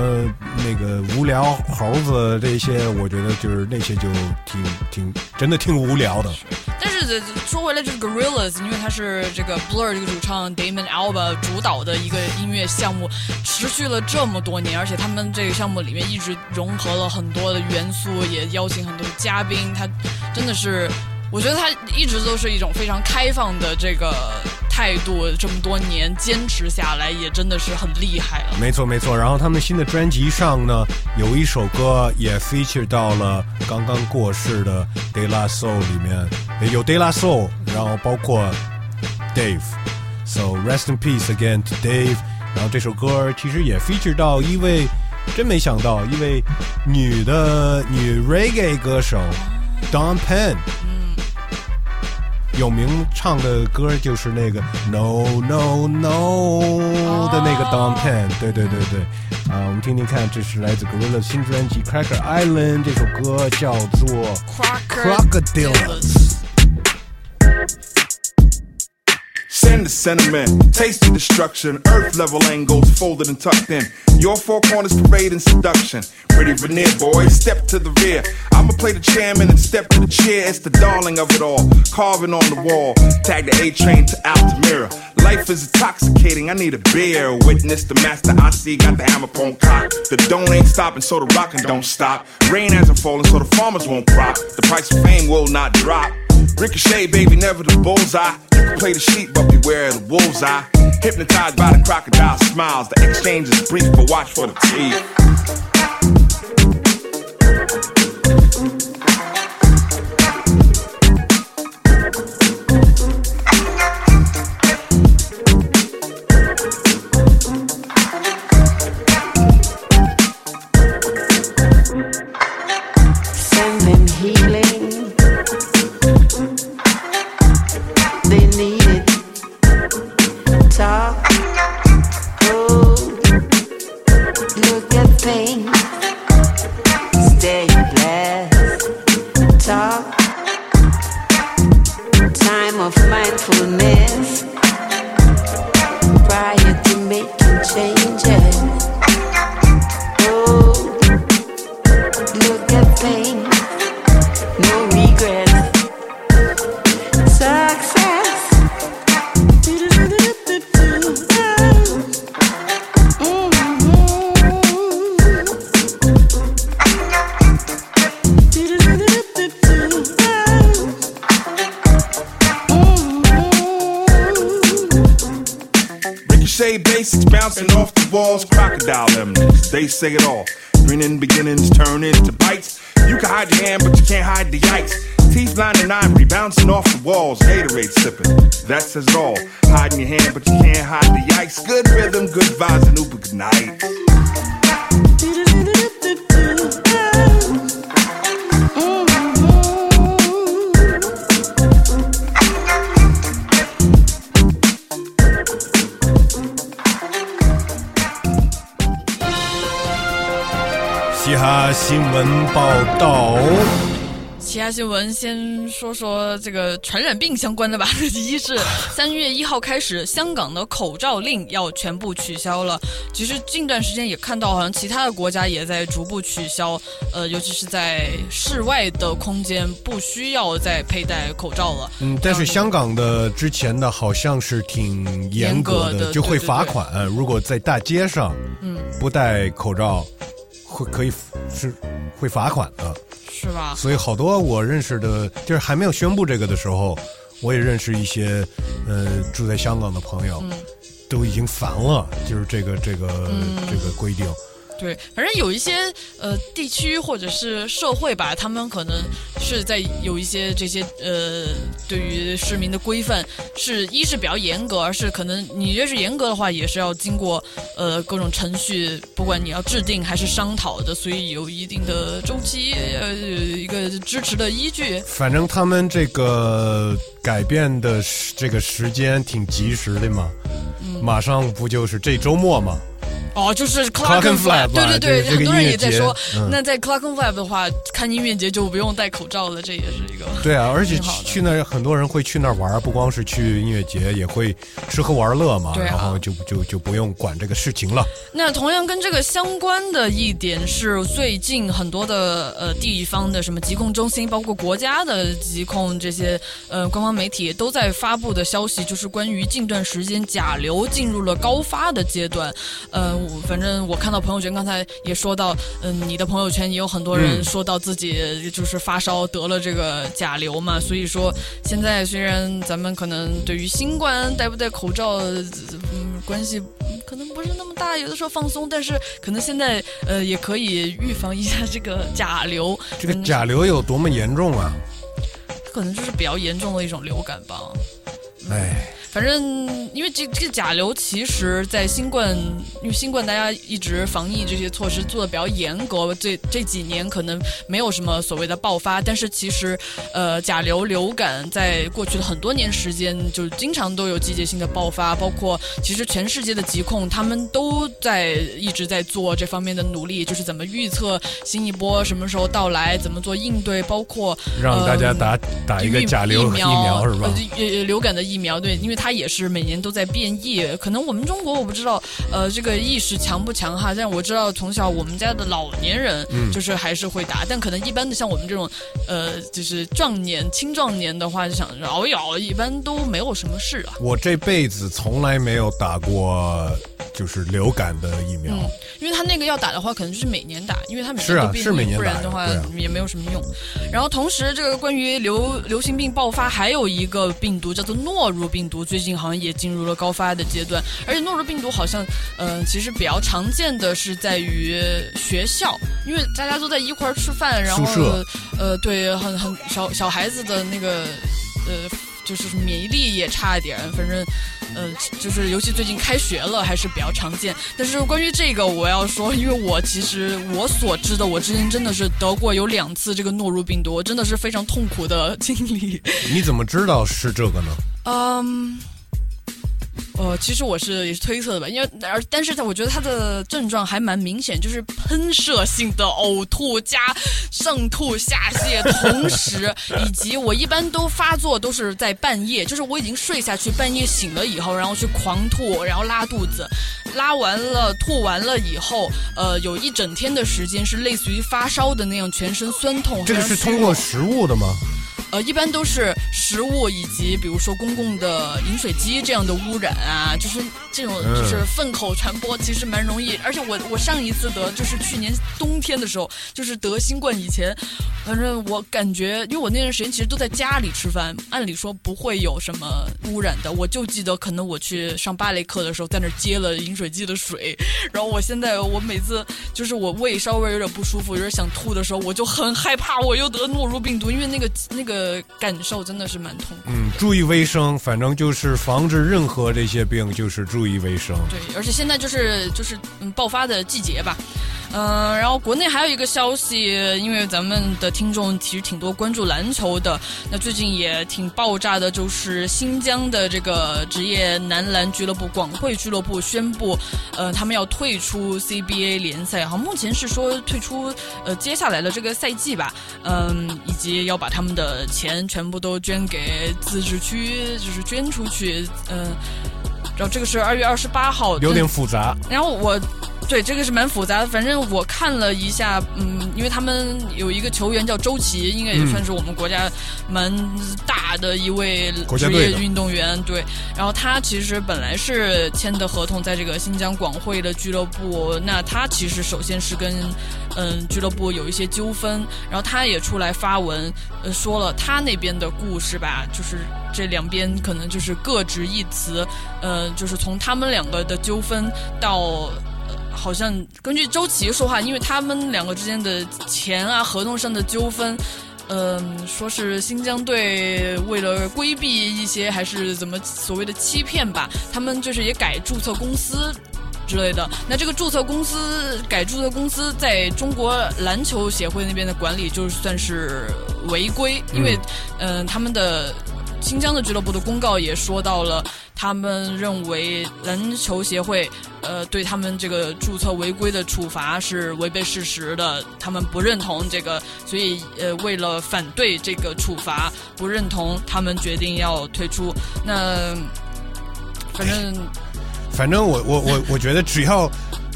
那个无聊猴子这些，我觉得就是那些就挺挺真的挺无聊的。但是呃说回来，这个 Gorillas，因为它是这个 Blur 这个主唱 Damon Alba 主导的一个音乐项目，持续了这么多年，而且他们这个项目里面一直融合了很多的元素，也邀请很多的嘉宾，他真的是，我觉得他一直都是一种非常开放的这个态度，这么多年坚持下来，也真的是很厉害了。没错没错，然后他们新的专辑上呢，有一首歌也 feature 到了刚刚过世的 De La Soul 里面，有 De La Soul，然后包括 Dave，so rest in peace again to Dave。然后这首歌其实也 feature 到一位，真没想到一位女的女 reggae 歌手 Don Penn。有名唱的歌就是那个 No No No 的那个 Don Penn，、对对对对，啊，我们听听看，这是来自 Gorilla 新专辑 Cracker Island，这首歌叫做 Crocodiles。Say the sentiment, tasty destruction, earth level angles folded and tucked in. Your four corners parade and seduction. Pretty veneer, boy, step to the rear. I'ma play the chairman and step to the chair. It's the darling of it all, carving on the wall. Tag the A train to Altamira. Life is intoxicating, I need a beer. Witness the master I see, got the hammer on cock. The don't ain't stopping, so the rockin' don't stop. Rain hasn't fallen, so the farmers won't crop. The price of fame will not drop. Ricochet, baby, never the bullseye. You can play the sheep, but beware of the wolf's eye. Hypnotized by the crocodile smiles. The exchange is brief, but watch for the teeth. Say it all. Grinning beginnings turn into bites. You can hide your hand, but you can't hide the yikes. Teeth lined in ivory, bouncing off the walls. Gatorade sipping. That says it all. Hiding your hand, but you can't hide the yikes. Good rhythm, good vibes, and Uber good night. 嘻哈新闻报道。其他新闻先说说这个传染病相关的吧。<laughs> 一是三月一号开始，香港的口罩令要全部取消了。其实近段时间也看到，好像其他的国家也在逐步取消，呃，尤其是在室外的空间不需要再佩戴口罩了。嗯，但是香港的之前的好像是挺严格的就会对对罚款。如果在大街上嗯不戴口罩，会可以是会罚款的。是吧？所以好多我认识的，就是还没有宣布这个的时候，我也认识一些呃住在香港的朋友，嗯都已经烦了，就是这个这个、嗯这个规定。对，反正有一些呃地区或者是社会吧，他们可能是在有一些这些呃对于市民的规范，是一是比较严格，而是可能你越是严格的话，也是要经过呃各种程序，不管你要制定还是商讨的，所以有一定的周期，呃一个支持的依据。反正他们这个改变的时这个时间挺及时的嘛，嗯马上不就是这周末嘛？哦，就是 Clacken Flap，对对对，很多人也在说，嗯那在 Clacken Flap 的话，看音乐节就不用戴口罩了，这也是一个对啊，而且去那儿很多人会去那儿玩，不光是去音乐节，也会吃喝玩乐嘛，然后就就就不用管这个事情了。那同样跟这个相关的一点是，最近很多的呃地方的什么疾控中心，包括国家的疾控这些呃官方媒体都在发布的消息，就是关于近段时间甲流进入了高发的阶段。呃，我反正我看到朋友圈，刚才也说到，嗯、你的朋友圈也有很多人嗯说到自己就是发烧得了这个甲流嘛，所以说现在虽然咱们可能对于新冠戴不戴口罩，呃嗯，关系可能不是那么大，有的时候放松，但是可能现在呃也可以预防一下这个甲流，这个甲流有多么严重啊？可能就是比较严重的一种流感吧。哎，反正因为这这个甲流，其实，在新冠，因为新冠大家一直防疫这些措施做的比较严格，这这几年可能没有什么所谓的爆发，但是其实，呃，甲流流感在过去的很多年时间，就经常都有季节性的爆发，包括其实全世界的疾控他们都在一直在做这方面的努力，就是怎么预测新一波什么时候到来，怎么做应对，包括让大家呃打打一个疫甲流疫疫苗是吧？呃，呃流感的疫苗，对，因为它也是每年都在变异。可能我们中国我不知道，呃，这个意识强不强哈？但我知道从小我们家的老年人嗯就是还是会打，但可能一般的像我们这种，呃，就是壮年、青壮年的话，就想着熬一熬，一般都没有什么事啊。我这辈子从来没有打过就是流感的疫苗。嗯，因为他那个要打的话，可能就是每年打，因为他每年都变异，是每不然的话啊也没有什么用。然后同时，这个关于流流行病爆发，还有一个病毒叫做诺如病毒，最近好像也进入了高发的阶段。而且诺如病毒好像，嗯、其实比较常见的是在于学校，因为大家都在一块儿吃饭，然后呃，对，很很小小孩子的那个呃，就是免疫力也差一点，反正。呃，就是尤其最近开学了，还是比较常见。但是关于这个，我要说，因为我其实我所知的，我之前真的是得过有两次这个诺如病毒，我真的是非常痛苦的 <laughs> 经历。你怎么知道是这个呢？嗯，呃，其实我是也是推测的吧，因为而但是我觉得它的症状还蛮明显，就是喷射性的呕吐加上吐下泻，同时以及我一般都发作都是在半夜，就是我已经睡下去，半夜醒了以后，然后去狂吐，然后拉肚子，拉完了吐完了以后，呃，有一整天的时间是类似于发烧的那样，全身酸痛。这个是通过食物的吗？呃，一般都是食物以及比如说公共的饮水机这样的污染啊，就是这种嗯就是粪口传播，其实蛮容易。而且我我上一次得就是去年冬天的时候，就是得新冠以前，反正我感觉，因为我那段时间其实都在家里吃饭，按理说不会有什么污染的。我就记得可能我去上芭蕾课的时候，在那儿接了饮水机的水，然后我现在我每次就是我胃稍微有点不舒服，有点想吐的时候，我就很害怕我又得诺如病毒，因为那个那个感受真的是蛮痛苦。嗯，注意卫生，反正就是防止任何这些病，就是注意卫生。对，而且现在就是就是嗯爆发的季节吧。嗯、然后国内还有一个消息，因为咱们的听众其实挺多关注篮球的，那最近也挺爆炸的，就是新疆的这个职业男篮俱乐部广汇俱乐部宣布，呃，他们要退出 CBA 联赛，好目前是说退出呃接下来的这个赛季吧，嗯，以及要把他们的钱全部都捐给自治区，就是捐出去，嗯、然后这个是二月二十八号，有点复杂。然后我对这个是蛮复杂的，反正我看了一下，嗯，因为他们有一个球员叫周琦，应该也算是我们国家蛮大的一位职业运动员，对。然后他其实本来是签的合同在这个新疆广汇的俱乐部，那他其实首先是跟嗯俱乐部有一些纠纷，然后他也出来发文，呃，说了他那边的故事吧，就是这两边可能就是各执一词，呃，就是从他们两个的纠纷到。呃好像根据周琦说话，因为他们两个之间的钱啊、合同上的纠纷，嗯、说是新疆队为了规避一些还是怎么所谓的欺骗吧，他们就是也改注册公司。之类的，那这个注册公司改注册公司，在中国篮球协会那边的管理就算是违规，因为，嗯、他们的新疆的俱乐部的公告也说到了，他们认为篮球协会呃对他们这个注册违规的处罚是违背事实的，他们不认同这个，所以呃为了反对这个处罚，不认同，他们决定要退出。那反正反正我我我我觉得，只要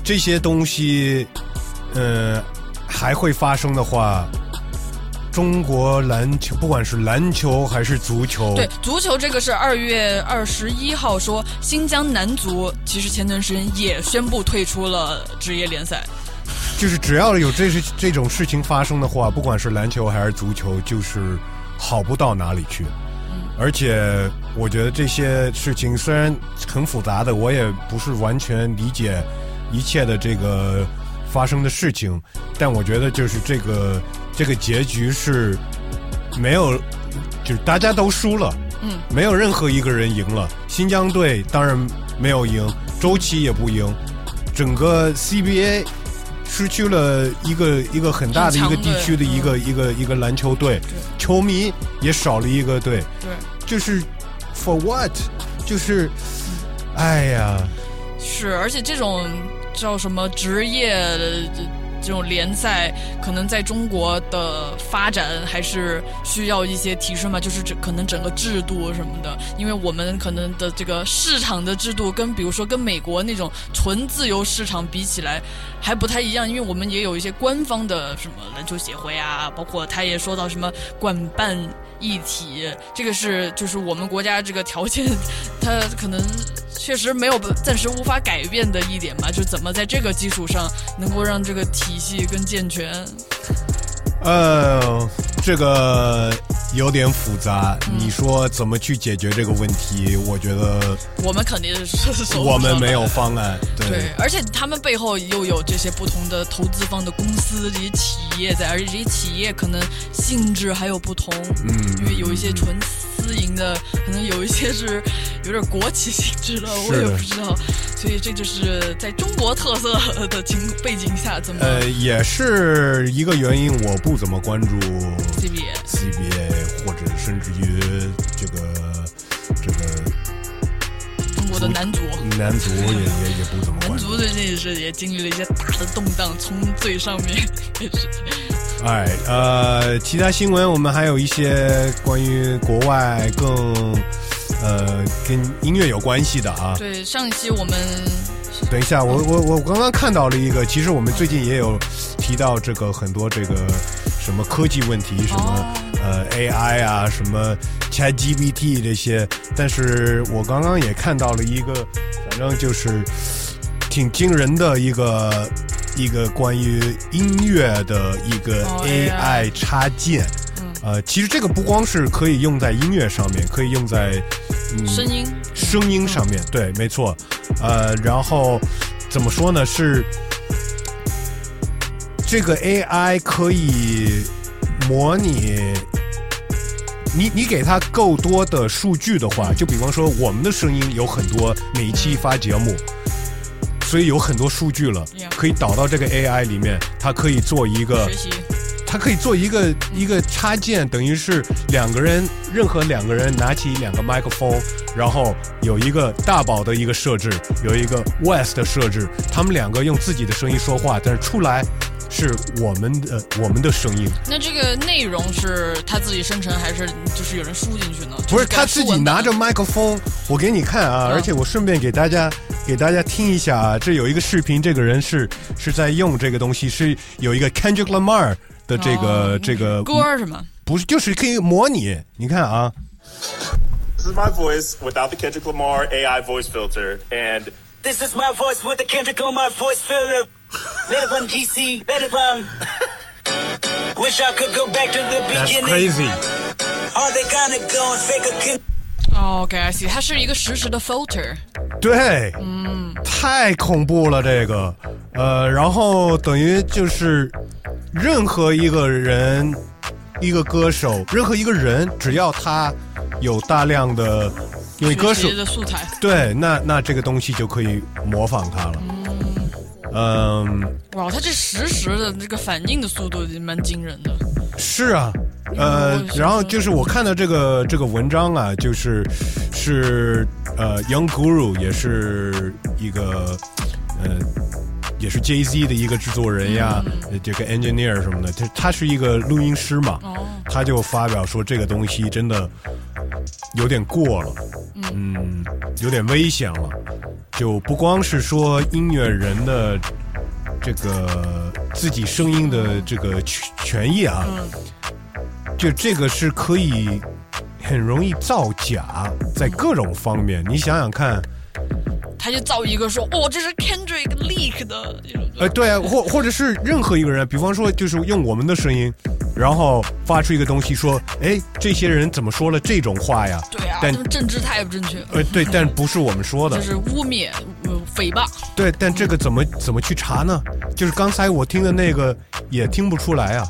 这些东西，呃，还会发生的话，中国篮球，不管是篮球还是足球，对足球这个是二月二十一号说，新疆男足其实前段时间也宣布退出了职业联赛。就是只要有这是这种事情发生的话，不管是篮球还是足球，就是好不到哪里去。而且我觉得这些事情虽然很复杂的，我也不是完全理解一切的这个发生的事情，但我觉得就是这个这个结局是没有，就是大家都输了，嗯，没有任何一个人赢了。新疆队当然没有赢，周琦也不赢，整个 CBA 失去了一个一个很大的一个地区的一个、一个一个篮球队，球迷也少了一个队，对，就是 for what？就是，哎呀，是，而且这种叫什么职业这种联赛可能在中国的发展还是需要一些提升嘛，就是这可能整个制度什么的，因为我们可能的这个市场的制度跟比如说跟美国那种纯自由市场比起来还不太一样，因为我们也有一些官方的什么篮球协会啊，包括他也说到什么管办一体，这个是就是我们国家这个条件，它可能确实没有暂时无法改变的一点吧，就怎么在这个基础上能够让这个体系更健全。呃，这个有点复杂。你说怎么去解决这个问题？我觉得我们肯定是我们没有方案。对，对，而且他们背后又有这些不同的投资方的公司、这些企业在，而且这些企业可能性质还有不同。嗯，因为有一些纯私营的，可能有一些是 <laughs> 有点国企性质的，我也不知道。所以这就是在中国特色的情背景下怎么呃，也是一个原因，我不怎么关注 CBA CBA，甚至于这个这个中国的男足，男足也也也不怎么关注。男足最近也是也经历了一些大的动荡，从最上面也是。哎，呃，其他新闻我们还有一些关于国外更呃跟音乐有关系的啊。对，上一期我们等一下，我我我刚刚看到了一个，其实我们最近也有提到这个很多这个什么科技问题，什么、呃 AI 啊，什么 ChatGPT 这些，但是我刚刚也看到了一个，反正就是挺惊人的一个一个关于音乐的一个哦 AI 插件。呃，其实这个不光是可以用在音乐上面，可以用在嗯声音声音上面，对，没错。呃，然后怎么说呢？是这个 AI 可以模拟。你你给它够多的数据的话，就比方说我们的声音有很多，每一期发节目，所以有很多数据了，可以导到这个 AI 里面，它可以做一个。它可以做一个一个插件，等于是两个人，任何两个人拿起两个麦克风，然后有一个大宝的一个设置，有一个 West 的设置，他们两个用自己的声音说话，但是出来是我们的我们的声音，那这个内容是他自己生成，还是就是有人输进去呢？不是他他自己拿着麦克风，我给你看啊，而且我顺便给大家给大家听一下啊，这有一个视频，这个人是是在用这个东西，是有一个 Kendrick Lamar 的这个、哦这个歌是吗？不是，就是可以模拟。你看啊，This is my voice without the Kendrick Lamar AI voice filter, and This is my voice with the Kendrick Lamar voice filler. Let it run GC, let it run. Wish I could go back to the beginning. crazy. Are they gonna go and fake a kid? 哦，OK，I see，它是一个实时的 filter。对，嗯，太恐怖了这个，呃，然后等于就是任何一个人，一个歌手，任何一个人，只要他有大量的，因为歌手的素材。对，那那这个东西就可以模仿他了。嗯，哇，他这实时的这个反应的速度也蛮惊人的。是啊，呃，然后就是我看到这个这个文章啊，就是是呃，Young Guru 也是一个呃，也是 Jay Z 的一个制作人呀，呃这个 engineer 什么的，他他是一个录音师嘛，他就发表说这个东西真的有点过了，嗯，有点危险了，就不光是说音乐人的这个自己声音的这个权权益啊，就这个是可以很容易造假，在各种方面，你想想看，他就造一个说，哦，这是 Kendrick leak 的这种。呃，对啊，或或者是任何一个人，比方说就是用我们的声音，然后发出一个东西说，哎，这些人怎么说了这种话呀？对啊，但政治太不正确了。呃，对，但不是我们说的就，是污蔑、呃诽谤。对，但这个怎么怎么去查呢？就是刚才我听的那个也听不出来啊。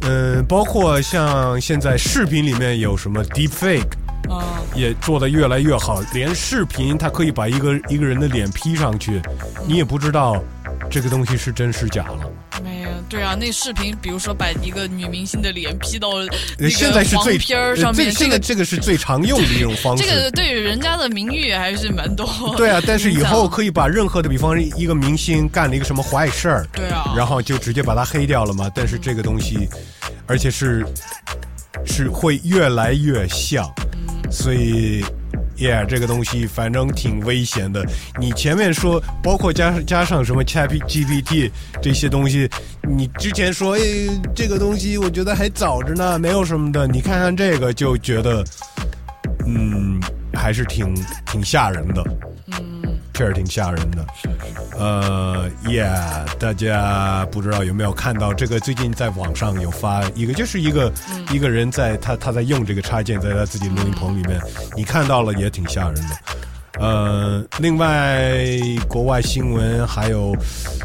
嗯，包括像现在视频里面有什么 deepfake，啊，也做得越来越好，连视频它可以把一个一个人的脸 P 上去，你也不知道这个东西是真是假了。没有，嗯，对啊，那视频，比如说把一个女明星的脸 P 到那现个黄在是最片儿上面，这个这个是最常用的一种方式。这个对于人家的名誉还是蛮多。<laughs> 对啊，但是以后可以把任何的，比方一个明星干了一个什么坏事儿，对啊然后就直接把他黑掉了嘛。但是这个东西，而且是是会越来越像，所以。Yeah，这个东西反正挺危险的。你前面说，包括加加上什么 Chat GPT 这些东西，你之前说，哎，这个东西我觉得还早着呢，没有什么的。你看看这个，就觉得，嗯，还是挺挺吓人的。嗯，确实挺吓人的。呃，Yeah，大家不知道有没有看到这个？最近在网上有发一个，就是一个、一个人在他他在用这个插件，在他自己录音棚里面，你看到了也挺吓人的。呃，另外国外新闻还有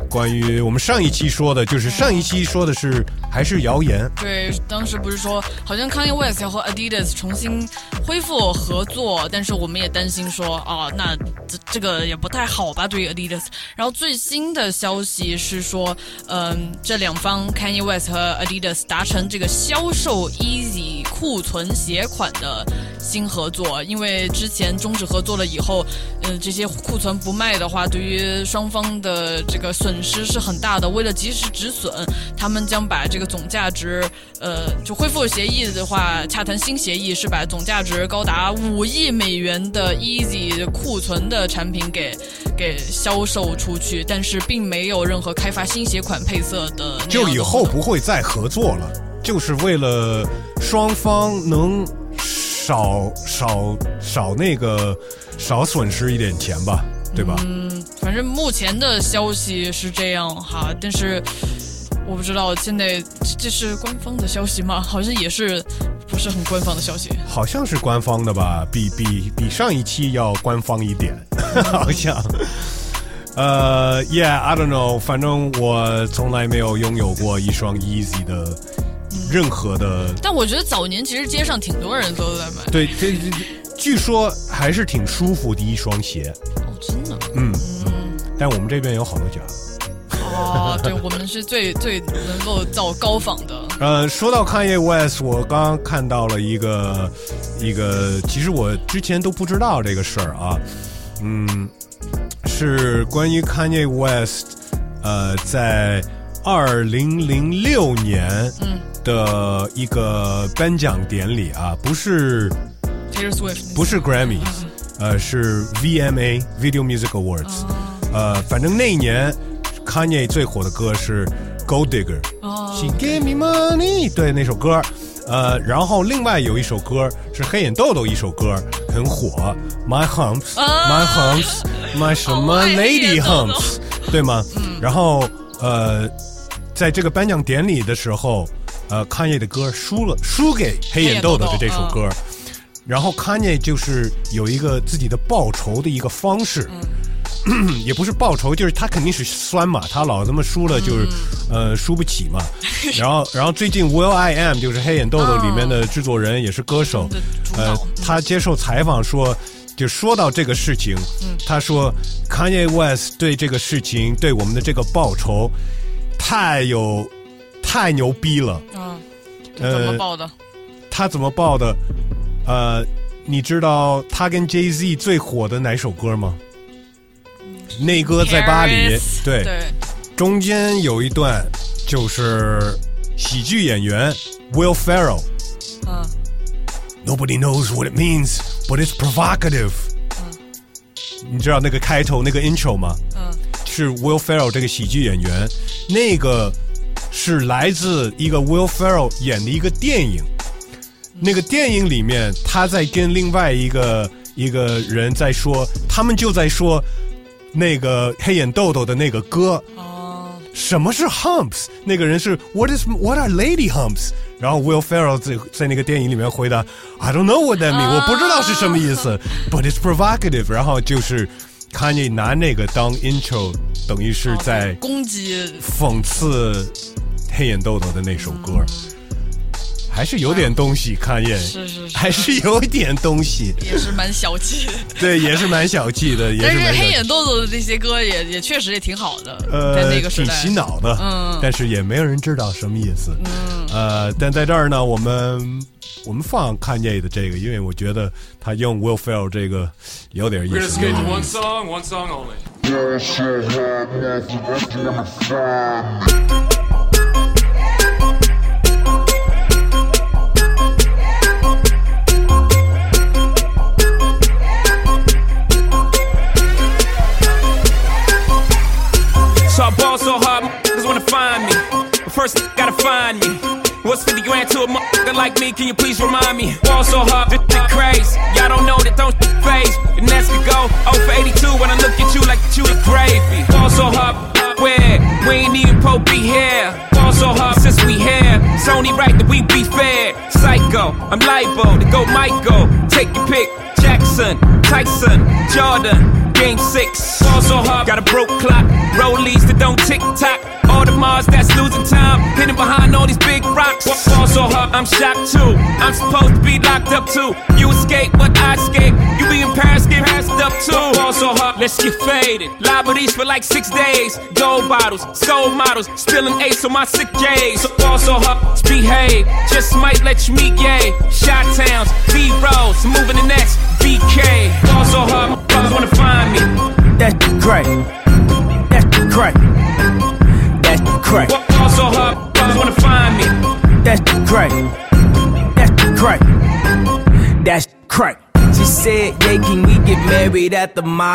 关于我们上一期说的，就是上一期说的是还是谣言，对，当时不是说好像 Kanye West 要和 Adidas 重新恢复合作，但是我们也担心说啊，那这这个也不太好吧，对于 Adidas。然后最新的消息是说，嗯，这两方 Kanye West 和 Adidas 达成这个销售 Easy 库存鞋款的新合作，因为之前终止合作了以后，嗯、这些库存不卖的话，对于双方的这个损失是很大的。为了及时止损，他们将把这个总价值，呃，就恢复协议的话，洽谈新协议是把总价值高达五亿美元的 Easy 库存的产品给给销售出去，但是并没有任何开发新鞋款配色的的就以后不会再合作了，就是为了双方能少少少那个少损失一点钱吧，对吧？嗯，反正目前的消息是这样哈，但是我不知道现在这这是官方的消息吗？好像也是不是很官方的消息。好像是官方的吧，比比比上一期要官方一点，<laughs> 好像。呃、y e a h i don't know，反正我从来没有拥有过一双 Easy 的任何的，但我觉得早年其实街上挺多人都在买。对，这这据说还是挺舒服的一双鞋。哦，真的。嗯，但我们这边有好多家。哦，对，我们是最最能够造高仿的。<laughs> 呃，说到 Kanye West，我刚刚看到了一个一个，其实我之前都不知道这个事儿啊，嗯，是关于 Kanye West，呃，在二零零六年嗯的一个颁奖典礼啊，不是 Taylor Swift 不是 Grammy，呃，是 VMA Video Music Awards，、呃，反正那一年 Kanye 最火的歌是 Gold Digger。哦 She gave me money，对那首歌，呃，然后另外有一首歌是黑眼豆豆一首歌很火，My Humps，My、啊 Humps，My 什么 Lady Humps，对吗？然后呃，在这个颁奖典礼的时候，呃，Kanye 的歌输了，输给黑眼豆豆的这首歌，然后 Kanye 就是有一个自己的报仇的一个方式。<clears throat> 也不是报仇，就是他肯定是酸嘛，他老这么输了，就是、呃输不起嘛。<laughs> 然后，然后最近 Will I Am 就是黑眼豆豆里面的制作人，也是歌手，呃，他接受采访说，就说到这个事情，他说 Kanye West 对这个事情，对我们的这个报仇，太有太牛逼了。嗯，怎么报的？他怎么报的？呃，你知道他跟 Jay Z 最火的哪首歌吗？那歌在巴黎对，对中间有一段就是喜剧演员 Will Ferrell。嗯 Nobody knows what it means, but it's provocative。嗯你知道那个开头那个 intro 吗？嗯，是 Will Ferrell 这个喜剧演员，那个是来自一个 Will Ferrell 演的一个电影。那个电影里面，他在跟另外一个一个人在说，他们就在说那个黑眼豆豆的那个歌。哦什么是 humps？那个人是 What is What are lady humps？然后 Will Ferrell 在在那个电影里面回答 I don't know what that means，、我不知道是什么意思，but it's provocative。然后就是 Kanye 拿那个当 intro，等于是在攻击讽刺黑眼豆豆的那首歌，还是有点东西，看耶，是是是。还是有点东西，也是蛮小气。的。对，也是蛮小气的，<laughs> 也但是黑眼豆豆的这些歌也也确实也挺好的，在呃那个，时挺。洗脑的，嗯。但是也没有人知道什么意思，嗯，呃，但在这儿呢，我们我们放 Kanye 的这个，因为我觉得他用 Will Ferrell 这个有点意思。So hard, motherfuckers wanna find me. But first, gotta find me. What's 50 grand to a motherfucker like me? Can you please remind me? Ball so hard, this shit crazy. Y'all don't know that don't phase. And that's to go 0 for 82 when I look at you like you the gravy. Ball so hard, where? We ain't even Pope be here. Ball so hard since we here. It's only right that we be fair. Psycho, I'm libo to go Michael. Take your pick. Jackson, Tyson, Jordan. Game six, ball so hard, got a broke clock. Rollies that don't tick tock. All the Mars that's losing time, hidden behind all these big rocks. Ball so hard, I'm shocked too. I'm supposed to be locked up too. You escape, but I escape. You be in Paris, get passed up too. Ball so hard, let's get faded. Liberties for like six days. Gold bottles, soul models, spilling ace on my sick days. So ball so hard, behave. Just might let you meet gay. Shot towns, B rolls, moving the next BK. Ball so hard, motherfuckers wanna find me. That's great. That's great. That's great. Ball so hard, motherfuckers wanna find me. That's great. That's great. That's great. She said, Yeah, can we get married at the mall?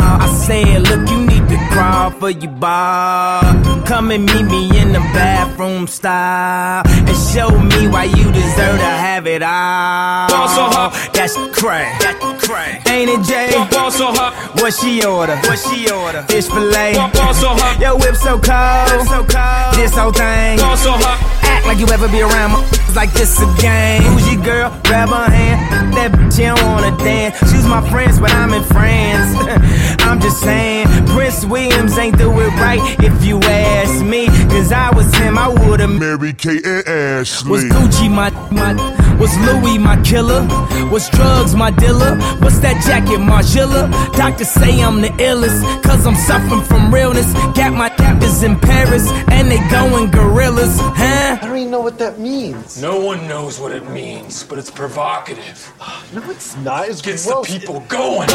I said, Look, you need to crawl for your bar. Come and meet me in the bathroom style and show me why you deserve to have it all. Ball so hard. That's crack. That's crack. Ain't it, Jay? Ball so hot, What she order? What she order? Fish fillet. ball so hot, Yo, whip so cold. so cold. This whole thing. ball so hot. Act like you ever be around motherfuckers <laughs> like this again. Who's your girl? Grab her hand. That bitch, don't wanna dance. She's my friends, but I'm in France. <laughs> I'm just saying, Prince Williams ain't do it right if you ask me. Cause I was him, I would've Mary Kate and Ashley. was Gucci my my was Louis my killer? Was drugs my dealer? What's that jacket, Margilla? Doctors say I'm the illest, cause I'm suffering from realness. Got my captors in Paris, and they going gorillas, huh? I don't even know what that means. No one knows what it means, but it's provocative. <gasps> No, it's not. It's Gets gross. the people going.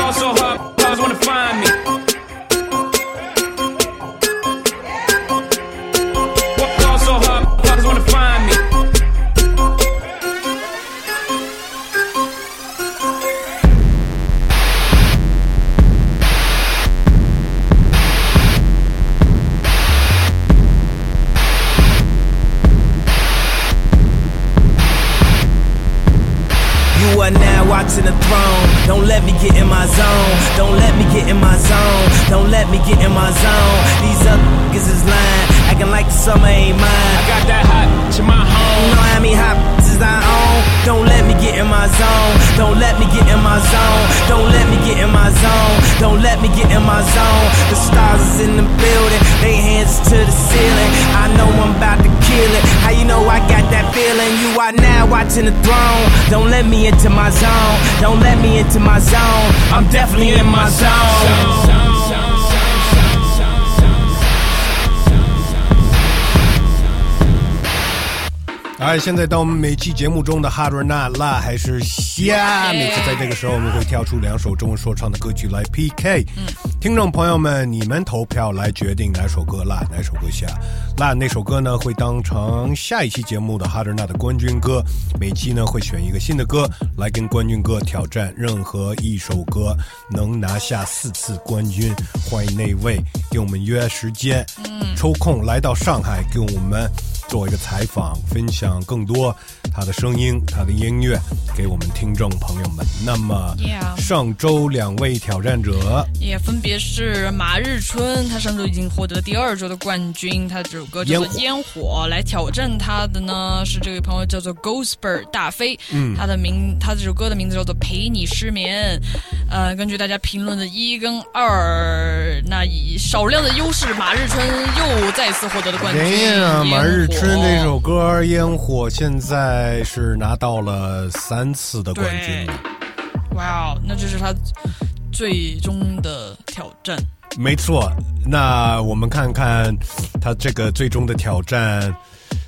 Let me get in my zone. Don't let me get in my zone. Don't watching the throne. Don't let me into my zone. Don't let me into my zone. I'm definitely in my zone. 哎，现在到我们每期节目中的 hard or not 辣还是虾。每次在这个时候，我们会挑出两首中文说唱的歌曲来 PK。听众朋友们，你们投票来决定哪首歌辣，哪首歌虾。辣那首歌呢，会当成下一期节目的 hard or not 的冠军歌。每期呢会选一个新的歌来跟冠军歌挑战，任何一首歌能拿下四次冠军。欢迎那位给我们约时间，抽空来到上海给我们。做一个采访，分享更多他的声音、他的音乐给我们听众朋友们。那么上周两位挑战者，也分别是马日春，他上周已经获得第二周的冠军，他这首歌叫做《烟火》，来挑战他的呢是这位朋友叫做 Ghostbird 大飞，嗯他的名，他这首歌的名字叫做《陪你失眠》，呃，根据大家评论的一跟二，那以少量的优势，马日春又再次获得了冠军。哎呀，马日春这首歌《烟火》现在是拿到了三次的冠军了。哇哦，那这是他最终的挑战。没错，那我们看看他这个最终的挑战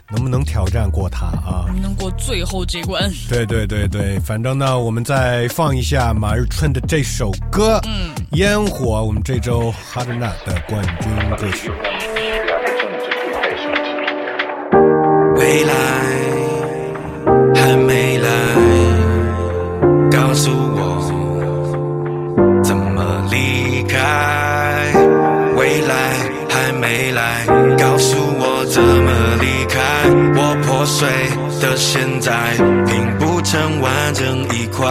能不能挑战过他啊？能不能过最后这关？对对对对，反正呢，我们再放一下马日春的这首歌，嗯，《烟火》，我们这周 Hard n a 的冠军歌曲。未来还没来，告诉我怎么离开。告诉我怎么离开。我破碎的现在，拼不成完整一块。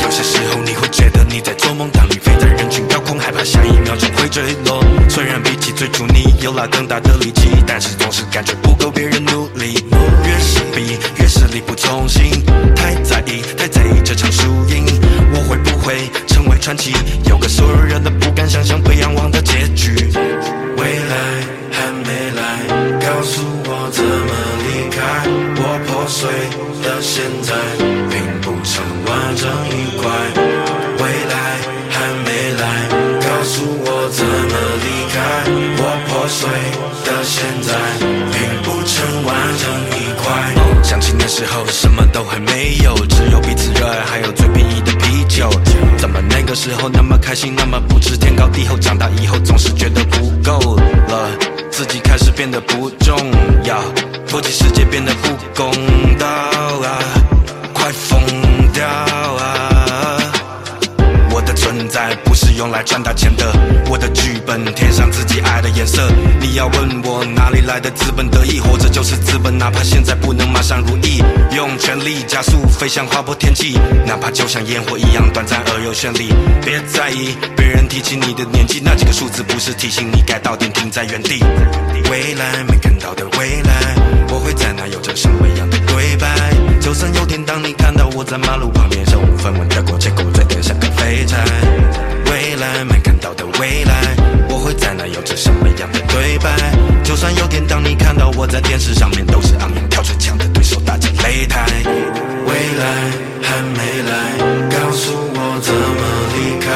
有些时候你会觉得你在做梦，当你飞在人群高空，害怕下一秒就会坠落。虽然比起最初你有了更大的力气，但是总是感觉不够别人努力。越是比，越是力不从心，太在意，太在意这场输赢。我会不会成为传奇？有个所有人都不敢想象、不仰望的结局。告诉我怎么离开。我破碎的现在，并不成完整一块。未来还没来，告诉我怎么离开。我破碎的现在，并不成完整一块。想起那时候什么都还没有，只有彼此热爱，还有最便宜的啤酒。怎么那个时候那么开心，那么不知天高地厚？长大以后总是觉得不够了，自己开始变得不重要，国际世界变得不公道啊，快疯掉啊！我的存在不用来赚大钱的，我的剧本填上自己爱的颜色。你要问我哪里来的资本得意，活着就是资本，哪怕现在不能马上如意，用全力加速飞向划破天际，哪怕就像烟火一样短暂而又绚丽。别在意别人提起你的年纪，那几个数字不是提醒你该到点停在原地。未来没看到的未来，我会在那有着什么样的对白？就算有天当你看到我在马路旁边身无分文的过，结果就算有天当你看到我在电视上面都是昂扬跳水枪的对手打着擂台。未来还没来，告诉我怎么离开。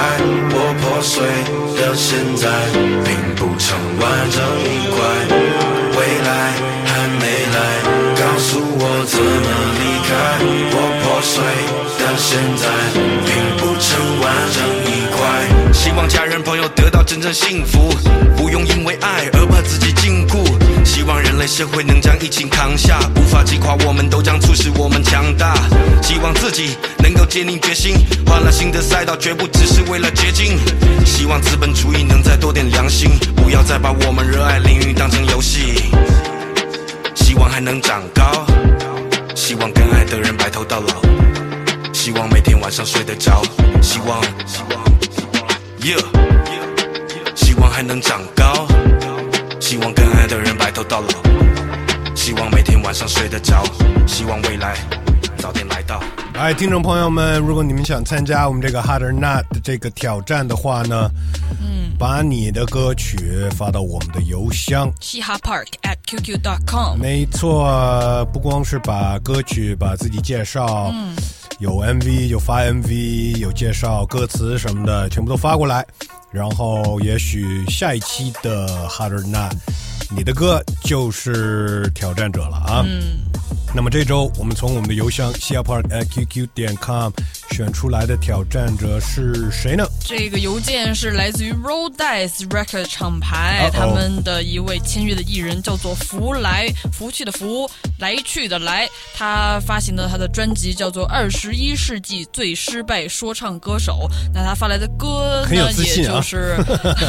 我破碎的现在，拼不成完整一块。未来还没来，告诉我怎么离开。我破碎的现在，拼不成完整一块。希望家人朋友得到真正幸福，不用因为爱而。类社会能将疫情扛下，无法击垮我们，都将促使我们强大。希望自己能够坚定决心，换了新的赛道，绝不只是为了捷径。希望资本主义能再多点良心，不要再把我们热爱领域当成游戏。希望还能长高，希望跟爱的人白头到老，希望每天晚上睡得着，希望，希望，yeah，希望还能长高，希望跟爱的人白头到老，希望每天晚上睡得着，希望未来早点来到。哎，听众朋友们，如果你们想参加我们这个 Hard or Not 的这个挑战的话呢，嗯，把你的歌曲发到我们的邮箱。嘻哈 Park at qq.com。没错，不光是把歌曲、把自己介绍，嗯，有 MV 有发 MV，有介绍歌词什么的，全部都发过来。然后也许下一期的 Hard or Not，你的歌就是挑战者了啊。嗯。那么这周我们从我们的邮箱西亚 park at qq 点 com 选出来的挑战者是谁呢？这个邮件是来自于 Roll Dice Record 厂牌他们的一位签约的艺人叫做福来，福去的福，来去的来。他发行的他的专辑叫做《二十一世纪最失败说唱歌手》。那他发来的歌呢，也就是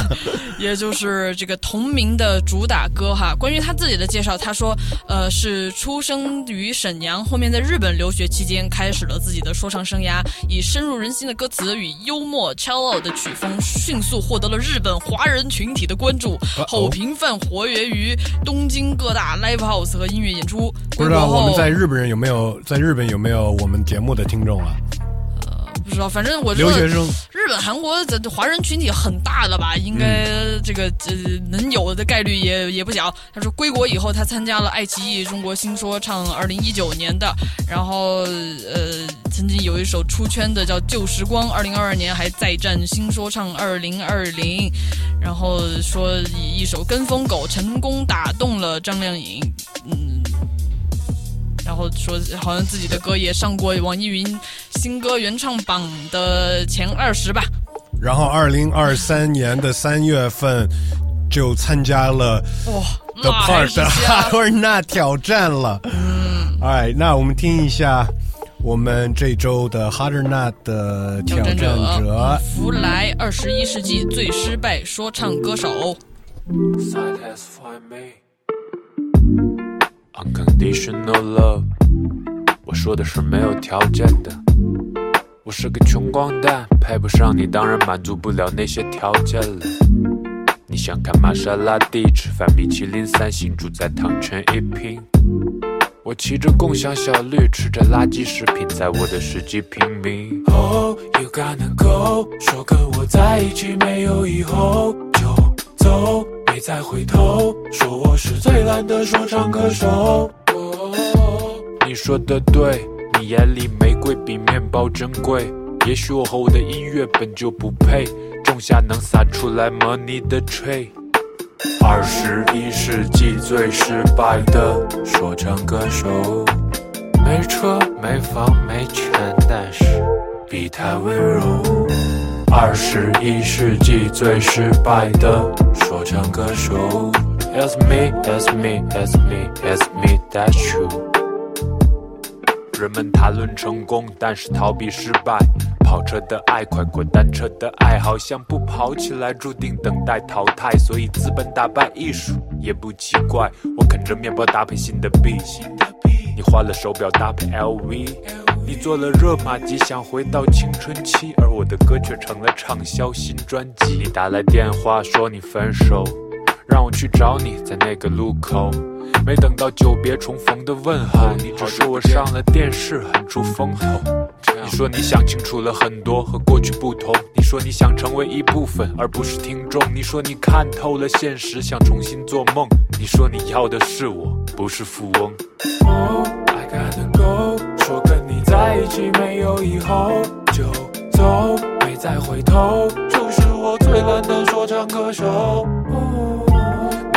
<laughs> 也就是这个同名的主打歌哈。关于他自己的介绍，他说，呃，是出生于沈阳，后面在日本留学期间开始了自己的说唱生涯，以深入人心的歌词与幽默 cello 的曲风，迅速获得了日本华人群体的关注，好频繁活跃于东京各大 live house 和音乐演出。不知道我们在日本人有没有在日本有没有我们节目的听众啊？不不知道，反正我知道留学生日本、韩国的华人群体很大的吧，应该这个呃能有的概率也也不小。他说归国以后，他参加了爱奇艺中国新说唱二零一九年的，然后呃曾经有一首出圈的叫《旧时光》，二零二二年还再战新说唱二零二零，然后说以一首《跟风狗》成功打动了张靓颖，嗯。然后说，好像自己的歌也上过网易云新歌原唱榜的前二十吧。然后二零二三年的三月份就参加了哇 The Part 的是瞎 Hard Not 挑战了。嗯，哎，那我们听一下我们这周的 Hard Not 的挑战者。弗莱，二十一世纪最失败说唱歌手。Unconditional love。我说的是没有条件的。我是个穷光蛋，配不上你，当然满足不了那些条件了。你想看玛莎拉蒂，吃饭米其林三星，住在汤臣一品。我骑着共享小绿，吃着垃圾食品，在我的十几平米。Oh, you gotta go，说跟我在一起没有以后，就走，别再回头。说我是最烂的说唱歌手。你说的对，你眼里玫瑰比面包珍贵。也许我和我的音乐本就不配种下能撒出来 money 的 tree。二十一世纪最失败的说唱歌手，没车没房没钱，但是比他温柔。二十一世纪最失败的说唱歌手，As me, as me, as me, as me, that's true。人们谈论成功，但是逃避失败。跑车的爱，快过单车的爱，好像不跑起来注定等待淘汰。所以资本打败艺术也不奇怪。我啃着面包搭配新的币，你换了手表搭配 LV，你做了热玛吉，想回到青春期，而我的歌却成了畅销新专辑。你打来电话说你分手，让我去找你，在那个路口。没等到久别重逢的问候，你只说我上了电视，很出风头。你说你想清楚了很多，和过去不同。你说你想成为一部分，而不是听众。你说你看透了现实，想重新做梦。你说你要的是我，不是富翁。Oh, I gotta go，说跟你在一起没有以后，就走，没再回头。就是我最烂的说唱歌手。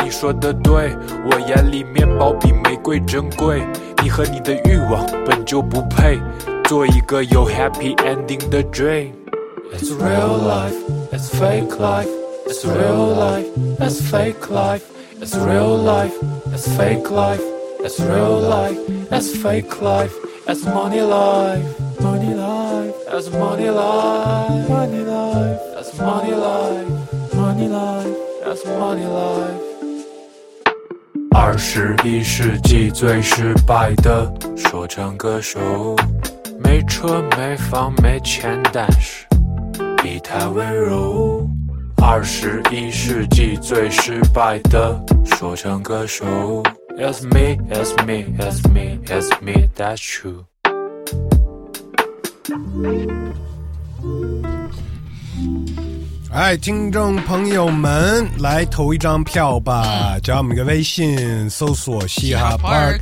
你说的对，我眼里面包比玫瑰珍贵。你和你的欲望本就不配做一个有 happy ending 的 dream。It's real life, it's fake life. It's real life, it's fake life. It's real life, it's fake life. It's real life, it's fake life. It's money life, money life. It's money life, money life. It's money life, money life. It's money life. 二十一世纪最失败的说唱歌手，没车没房没钱，但是比他温柔。二十一世纪最失败的说唱歌手，As me, it's me, it's me, it's me, that's true。哎，听众朋友们，来投一张票吧！加我们一个微信，搜索“嘻哈 Park”，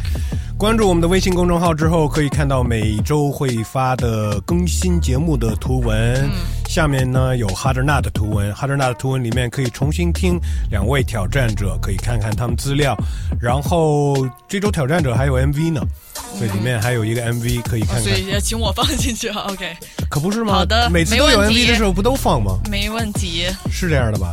关注我们的微信公众号之后，可以看到每周会发的更新节目的图文。下面呢有 Harder Not 的图文，Harder Not 的图文里面可以重新听两位挑战者，可以看看他们资料。然后这周挑战者还有 MV 呢，所以里面还有一个 MV 可以看看。所以要请我放进去啊，OK，可不是吗？好的每次都有 MV 的时候不都放吗？没问题。是这样的吧？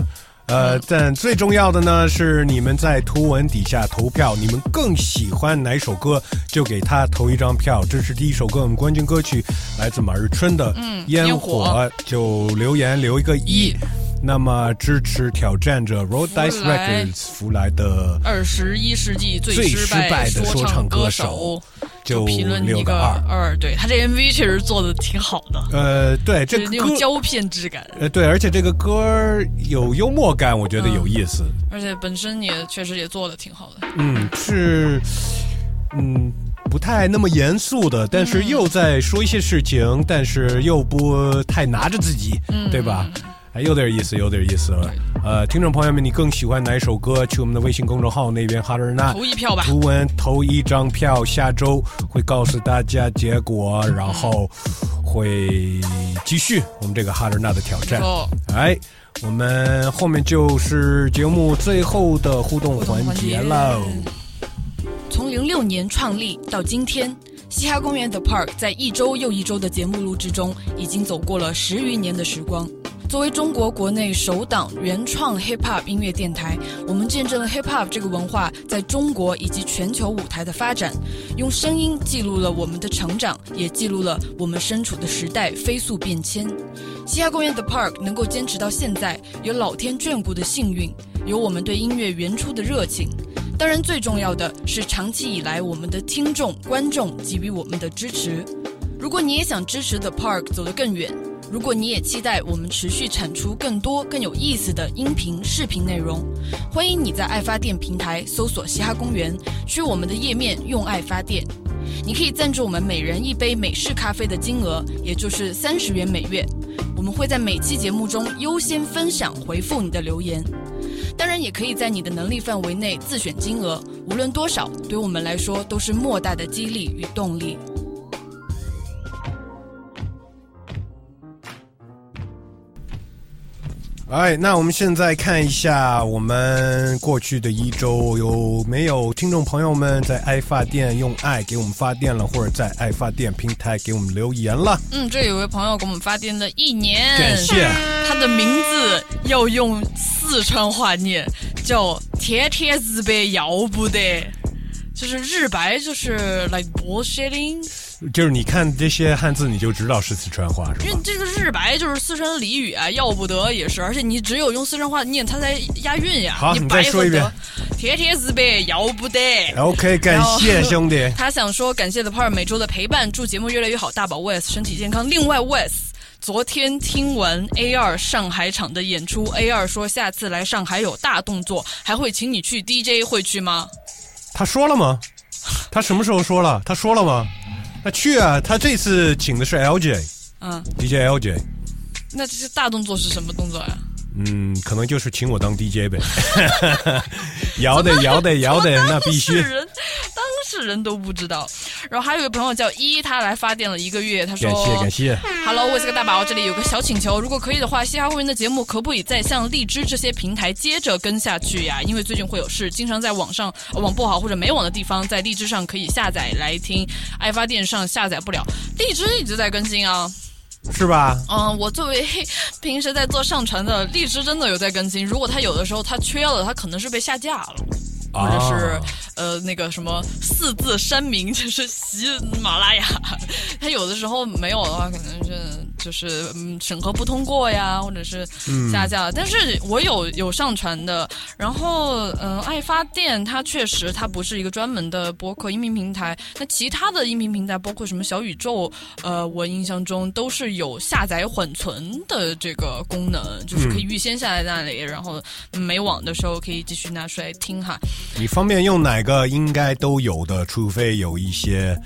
呃，但最重要的呢是你们在图文底下投票，你们更喜欢哪首歌就给他投一张票。这是第一首歌，我们冠军歌曲来自马日春的嗯《烟火》，就留言留一个一。那么支持挑战者 Road Dice Records 福来的二十一世纪最最失失败的说说唱歌歌手就评论一个六个二。二，对他这 MV 确实做的挺好的，呃，对，这歌那种胶片质感，呃对，而且这个歌有幽默感，我觉得有意思。而且本身也确实也做的挺好的。嗯，是，嗯，不太那么严肃的，但是又在说一些事情，但是又不太拿着自己，嗯对吧？还有点意思，有点意思了。呃，听众朋友们，你更喜欢哪一首歌？去我们的微信公众号那边哈尔纳投一票吧图文投一张票，下周会告诉大家结果，然后会继续我们这个哈尔纳的挑战。哎，我们后面就是节目最后的互动环节喽。从零六年创立到今天，嘻哈公园 The Park 在一周又一周的节目录制中，已经走过了十余年的时光。作为中国国内首档原创 hip hop 音乐电台，我们见证了 hip hop 这个文化在中国以及全球舞台的发展，用声音记录了我们的成长，也记录了我们身处的时代飞速变迁。嘻哈公园 The Park 能够坚持到现在，有老天眷顾的幸运，有我们对音乐原初的热情。当然，最重要的是长期以来我们的听众、观众给予我们的支持。如果你也想支持 The Park 走得更远，如果你也期待我们持续产出更多更有意思的音频、视频内容，欢迎你在爱发电平台搜索“嘻哈公园”，去我们的页面用爱发电。你可以赞助我们每人一杯美式咖啡的金额，也就是三十元每月。我们会在每期节目中优先分享回复你的留言。当然，也可以在你的能力范围内自选金额，无论多少，对我们来说都是莫大的激励与动力。哎，那我们现在看一下我们过去的一周有没有听众朋友们在爱发电用爱给我们发电了，或者在爱发电平台给我们留言了。嗯，这有位朋友给我们发电了一年，感谢他的名字要用四川话念，叫“天天日白要不得”，就是日白就是 like bullshitting。就是你看这些汉字，你就知道是四川话是吧？因为这个日白就是四川俚语啊，要不得也是，而且你只有用四川话念，它才押韵呀。好你再白说一遍得，天天日白要不得。OK，感谢兄弟 <laughs> 他想说感谢 The Part 每周的陪伴，祝节目越来越好，大宝 Wes 身体健康。另外 Wes。昨天听完 A 二上海场的演出，A 二说下次来上海有大动作，还会请你去 DJ，会去吗？他说了吗？他什么时候说了？他说了吗？那去啊！他这次请的是 LJ 嗯，DJ LJ，那这些大动作是什么动作呀？嗯，可能就是请我当 DJ 呗。<laughs> <laughs> 摇的摇的摇的，那必须当事。人，都不知道。然后还有一个朋友叫一，他来发电了一个月，他说：感谢感谢。Hello，我是个大宝，这里有个小请求，如果可以的话，嘻哈会员的节目可不可以再像荔枝这些平台接着跟下去呀？因为最近会有事，经常在网上、呃网不好或者没网的地方，在荔枝上可以下载来听，爱发电上下载不了，荔枝一直在更新啊。是吧？嗯，我作为平时在做上传的，荔枝真的有在更新。如果它有的时候它缺了，它可能是被下架了。或者是、啊呃那个什么四字山名，就是喜马拉雅，<laughs> 它有的时候没有的话，可能是就是嗯审核不通过呀，或者是嗯下架了。但是我有有上传的，然后嗯、呃爱发电它确实它不是一个专门的播客音频平台，那其他的音频平台包括什么小宇宙，呃，我印象中都是有下载缓存的这个功能，就是可以预先下在那里，然后没网的时候可以继续拿出来听哈。你方便用哪个？应该都有的，除非有一些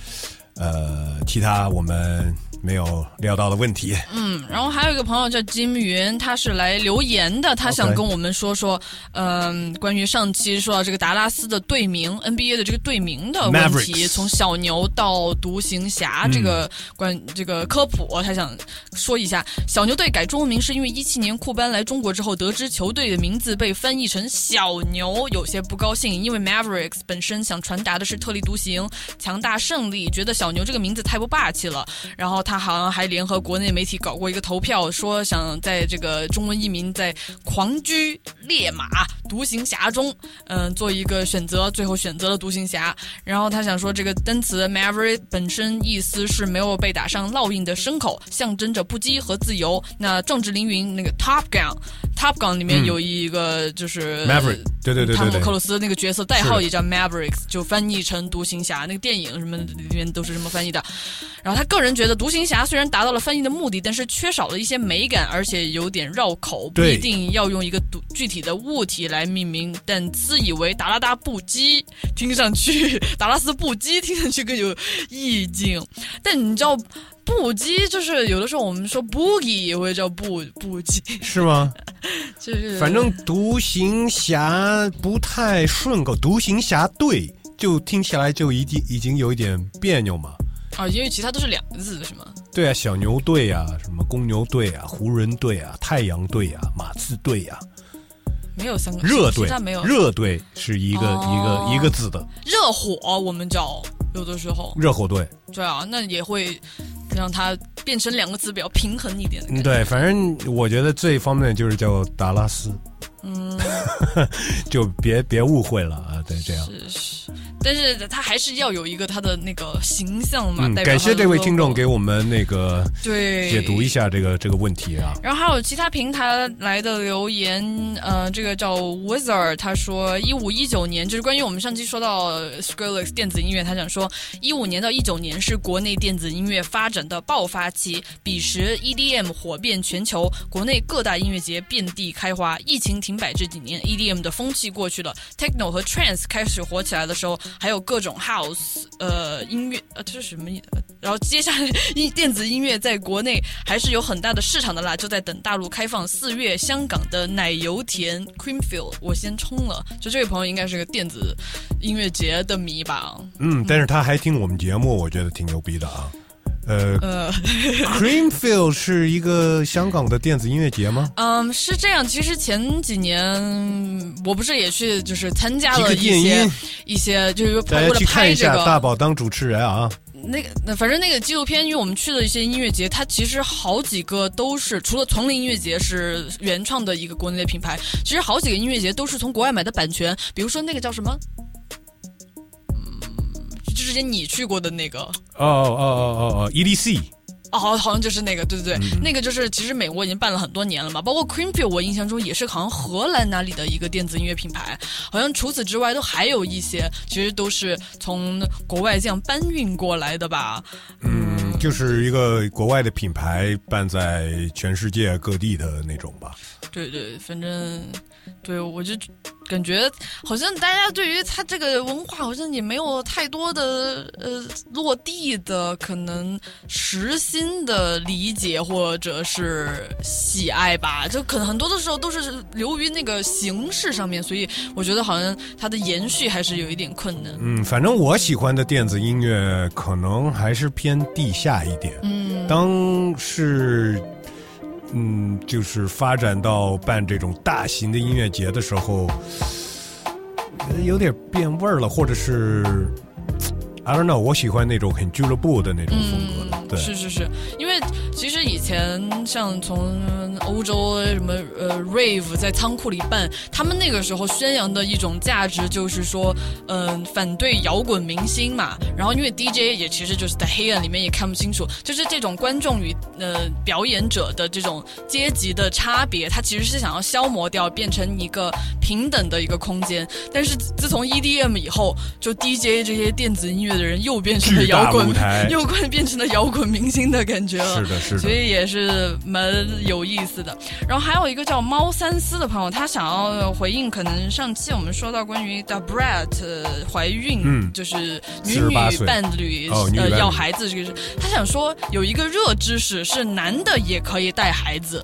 呃其他我们没有料到的问题。嗯，然后还有一个朋友叫金云，他是来留言的，他想跟我们说说，嗯、关于上期说到这个达拉斯的队名 NBA 的这个队名的问题从小牛到独行侠这个关、这个科普，他想说一下，小牛队改中文名是因为一七年库班来中国之后，得知球队的名字被翻译成小牛，有些不高兴，因为 Mavericks 本身想传达的是特立独行、强大胜利，觉得小牛这个名字太不霸气了。然后他好像还联合国内媒体搞过一个投票，说想在这个中文译名在狂居烈马独行侠中，嗯、做一个选择，最后选择了独行侠。然后他想说，这个单词 Maverick 本身意思是没有被打上烙印的牲口，象征着不羁和自由。那壮志凌云那个 Top Gun，Top Gun 里面嗯有一个就是、Maverick 对对对对对汤姆克鲁斯那个角色代号也叫 Mavericks，就翻译成独行侠。那个电影什么里面都是这么翻译的。然后他个人觉得独行侠虽然达到了翻译的目的，但是缺少了一些美感，而且有点绕口，不对一定要用一个独具体的物体来命名。但自以为达拉达布基听上去，达拉斯布基听上去更有意境。但你知道，布基就是有的时候我们说 boogie 也会叫布布基，是吗？<laughs> 就是反正独行侠不太顺口，独行侠对就听起来就一定已经有一点别扭嘛。啊，因为其他都是两个字是吗？对啊，小牛队啊，什么公牛队啊，湖人队啊，太阳队啊，马刺队啊，没有三个热队没有，热队是一个、哦。一个一个字的。热火我们叫有的时候。热火队。对啊，那也会让它变成两个字比较平衡一点对，反正我觉得最方面就是叫达拉斯，嗯，<laughs> 就别别误会了啊，对，这样。是是，但是他还是要有一个他的那个形象嘛。感谢这位听众给我们那个对解读一下这个这个问题啊。然后还有其他平台来的留言，呃，这个叫 Wizard，他说一五一九年，就是关于我们上期说到 Skrillex 电子音乐，他想说一五年到一九年是国内电子音乐发展的爆发期，彼时 EDM 火遍全球，国内各大音乐节遍地开花。疫情停摆这几年，EDM 的风气过去了，Techno 和 Trance 开始火起来的时候，还有各种 House 呃音乐，呃这是什么意？思然后接下来音电子音乐在国内还是有很大的市场的啦，就在等大陆开放。四月香港的奶油田 Creamfield，我先冲了。就这位朋友应该是个电子音乐节的迷吧？嗯，但是他还听我们节目，我觉得挺牛逼的啊。呃呃，Creamfield 是一个香港的电子音乐节吗？嗯，是这样。其实前几年我不是也去就是参加了一些一些，就是为了家去看一下，拍这个大宝当主持人啊。那个，那反正那个纪录片，因为我们去的一些音乐节，它其实好几个都是除了丛林音乐节是原创的一个国内的品牌，其实好几个音乐节都是从国外买的版权，比如说那个叫什么，嗯，就之前你去过的那个。哦哦哦哦哦，EDC。哦，好好像就是那个，对对对，嗯那个就是其实美国已经办了很多年了嘛，包括 Creamfield，我印象中也是好像荷兰那里的一个电子音乐品牌，好像除此之外都还有一些，其实都是从国外这样搬运过来的吧。嗯，就是一个国外的品牌办在全世界各地的那种吧。对对，反正对我就感觉好像大家对于他这个文化好像也没有太多的呃落地的可能实心的理解或者是喜爱吧，就可能很多的时候都是流于那个形式上面，所以我觉得好像它的延续还是有一点困难。嗯，反正我喜欢的电子音乐可能还是偏地下一点。嗯，当是嗯，就是发展到办这种大型的音乐节的时候，有点变味儿了，或者是 I don't know，我喜欢那种很俱乐部的那种风格的。对，是是是，因为其实以前像从欧洲什么呃 rave 在仓库里办，他们那个时候宣扬的一种价值就是说，嗯、反对摇滚明星嘛。然后因为 DJ 也其实就是在黑暗里面也看不清楚，就是这种观众与呃表演者的这种阶级的差别，他其实是想要消磨掉，变成一个平等的一个空间。但是自从 EDM 以后，就 DJ 这些电子音乐的人又变成了摇滚，<laughs> 又快变成了摇滚明星的感觉了。是的是的所以也是蛮有意思的。然后还有一个叫猫三思的朋友，他想要回应，可能上期我们说到关于 The Brett 怀孕，嗯就是女女伴侣哦女伴侣呃要孩子这个事，他想说有一个热知识是男的也可以带孩子。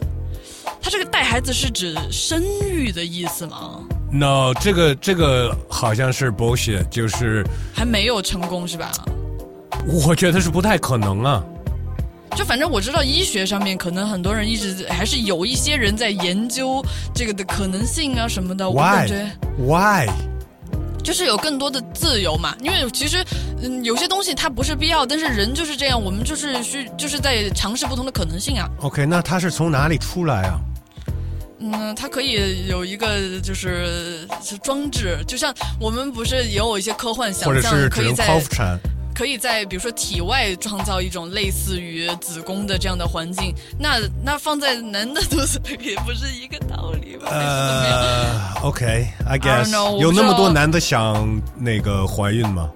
他这个带孩子是指生育的意思吗？No，这个这个好像是 bullshit，就是还没有成功是吧？我觉得是不太可能啊。就反正我知道医学上面可能很多人一直还是有一些人在研究这个的可能性啊什么的。我感觉 Why？Why？就是有更多的自由嘛，因为其实嗯有些东西它不是必要，但是人就是这样，我们就是需就是在尝试不同的可能性啊。OK，那它是从哪里出来啊？嗯，它可以有一个就是是装置，就像我们不是也有一些科幻想象，或者是可以在剖腹产？可以在比如说体外创造一种类似于子宫的这样的环境，那那放在男的肚子里也不是一个道理吧？呃，OK，I I guess know，有那么多男的想那个怀孕吗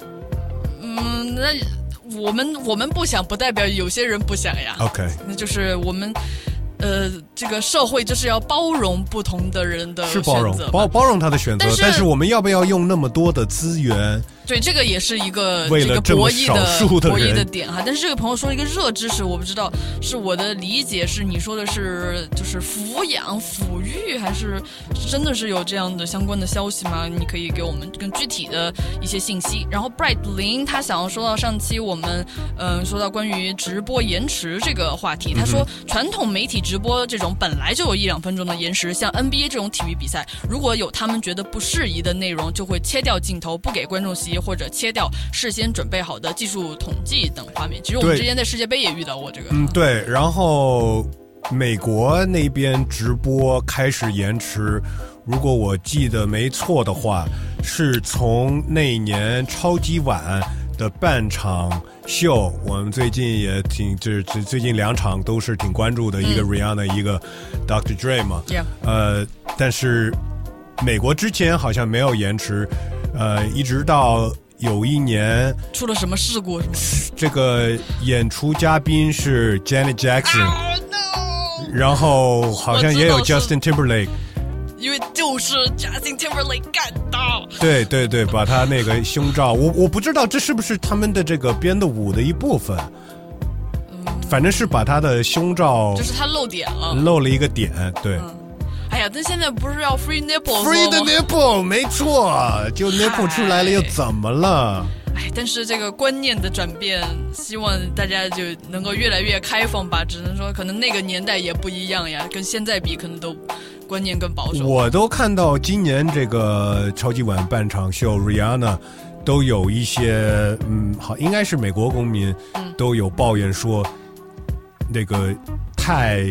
嗯，那我们我们不想，不代表有些人不想呀。？OK，那就是我们。呃，这个社会就是要包容不同的人的是包容选择包包容他的选择但，是但是我们要不要用那么多的资源？对，这个也是一个为了这个博弈的博弈的点哈。但是这个朋友说了一个热知识，我不知道是我的理解是你说的是就是抚养抚育，还是真的是有这样的相关的消息吗？你可以给我们更具体的一些信息。然后 Bright 林他想要说到上期我们嗯、说到关于直播延迟这个话题，他说传统媒体直播这种本来就有一两分钟的延时，像 NBA 这种体育比赛，如果有他们觉得不适宜的内容，就会切掉镜头，不给观众席，或者切掉事先准备好的技术统计等画面。其实我们之前在世界杯也遇到过这个。嗯，对。然后美国那边直播开始延迟，如果我记得没错的话，是从那一年超级碗的半场秀，我们最近也挺，这这最近两场都是挺关注的，一个 Rihanna，、一个 Dr. Dre 嘛。Yeah 呃，但是美国之前好像没有延迟，呃，一直到有一年。出了什么事故？这个演出嘉宾是 Janet Jackson，、然后好像也有 Justin Timberlake，因为就是 Justin Timberlake 干的。对对对，把他那个胸罩，我我不知道这是不是他们的这个编的舞的一部分，反正是把他的胸罩就是他露点了。露了一个点，对。哎呀，但现在不是要 free nipple Free the nipple，没错，就 nipple 出来了又怎么了？哎，但是这个观念的转变，希望大家就能够越来越开放吧。只能说，可能那个年代也不一样呀，跟现在比，可能都观念更保守。我都看到今年这个超级碗半场秀，Rihanna 都有一些，嗯，好，应该是美国公民都有抱怨说，那个太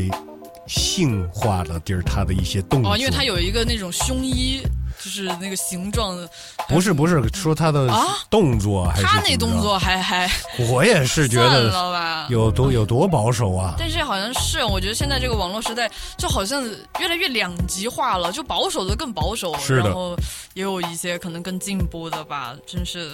性化的地儿他的一些动作。哦，因为他有一个那种胸衣，就是那个形状的。不是不是说他的啊动作还是他那动作还还，我也是觉算得有多有多保守啊。但是好像是，我觉得现在这个网络时代就好像越来越两极化了，就保守的更保守，是的然后也有一些可能更进步的吧，真是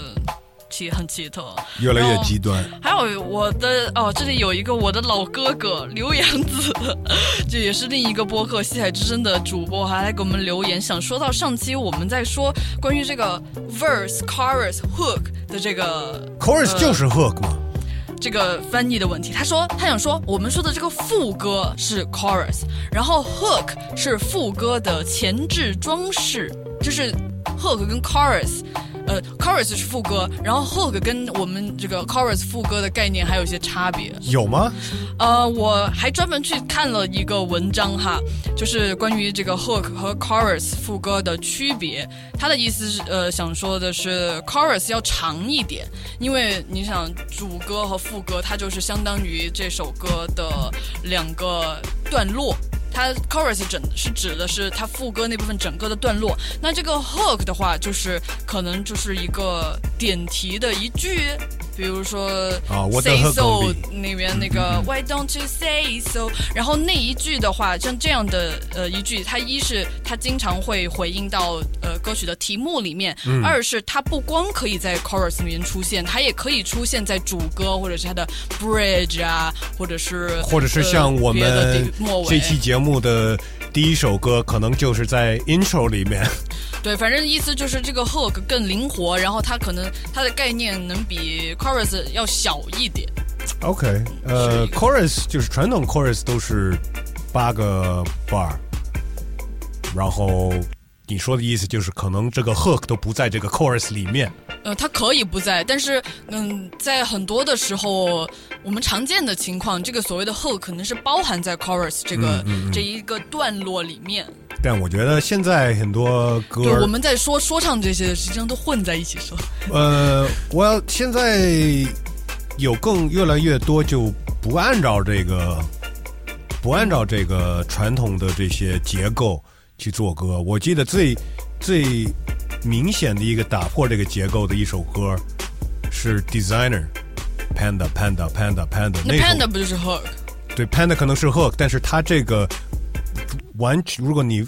奇很奇特。越来越极端。还有我的哦，这里有一个我的老哥哥刘洋子，<laughs> 这也是另一个播客《西海之声》的主播，还来给我们留言，想说到上期我们在说关于这个 verse、chorus、hook 的这个 Chorus 呃就是 hook 嘛，这个翻译的问题。他说他想说，我们说的这个副歌是 chorus，然后 hook 是副歌的前置装饰，就是 hook 跟 chorus。呃，chorus 是副歌，然后 hook 跟我们这个 chorus 副歌的概念还有一些差别。有吗？呃，我还专门去看了一个文章哈，就是关于这个 hook 和 chorus 副歌的区别。他的意思是，呃，想说的是 chorus 要长一点，因为你想主歌和副歌，它就是相当于这首歌的两个段落。它 chorus 整是指的是它副歌那部分整个的段落，那这个 hook 的话，就是可能就是一个点题的一句，比如说 say so？那边那个 Why don't you say so？然后那一句的话，像这样的呃一句，它一是它经常会回应到呃歌曲的题目里面，嗯二是它不光可以在 chorus 里面出现，它也可以出现在主歌或者是它的 bridge 啊，或者是或者是像我们这期节目的第一首歌，可能就是在 intro 里面。<laughs> 对，反正意思就是这个 hook 更灵活，然后它可能它的概念能比 chorus 要小一点。OK，呃，chorus 就是传统 chorus 都是八个 bar，然后你说的意思就是可能这个 hook 都不在这个 chorus 里面。呃，他可以不在，但是嗯，在很多的时候，我们常见的情况，这个所谓的 hook 可能是包含在 chorus 这个、嗯嗯嗯这一个段落里面。但我觉得现在很多歌对，我们在说说唱这些，实际上都混在一起说。呃，我要现在有更越来越多就不按照这个不按照这个传统的这些结构去做歌。我记得最最明显的一个打破这个结构的一首歌是 designer panda panda panda panda 那那 Panda 不就是 Hook？对 panda 可能是 hook，但是它这个完全如果你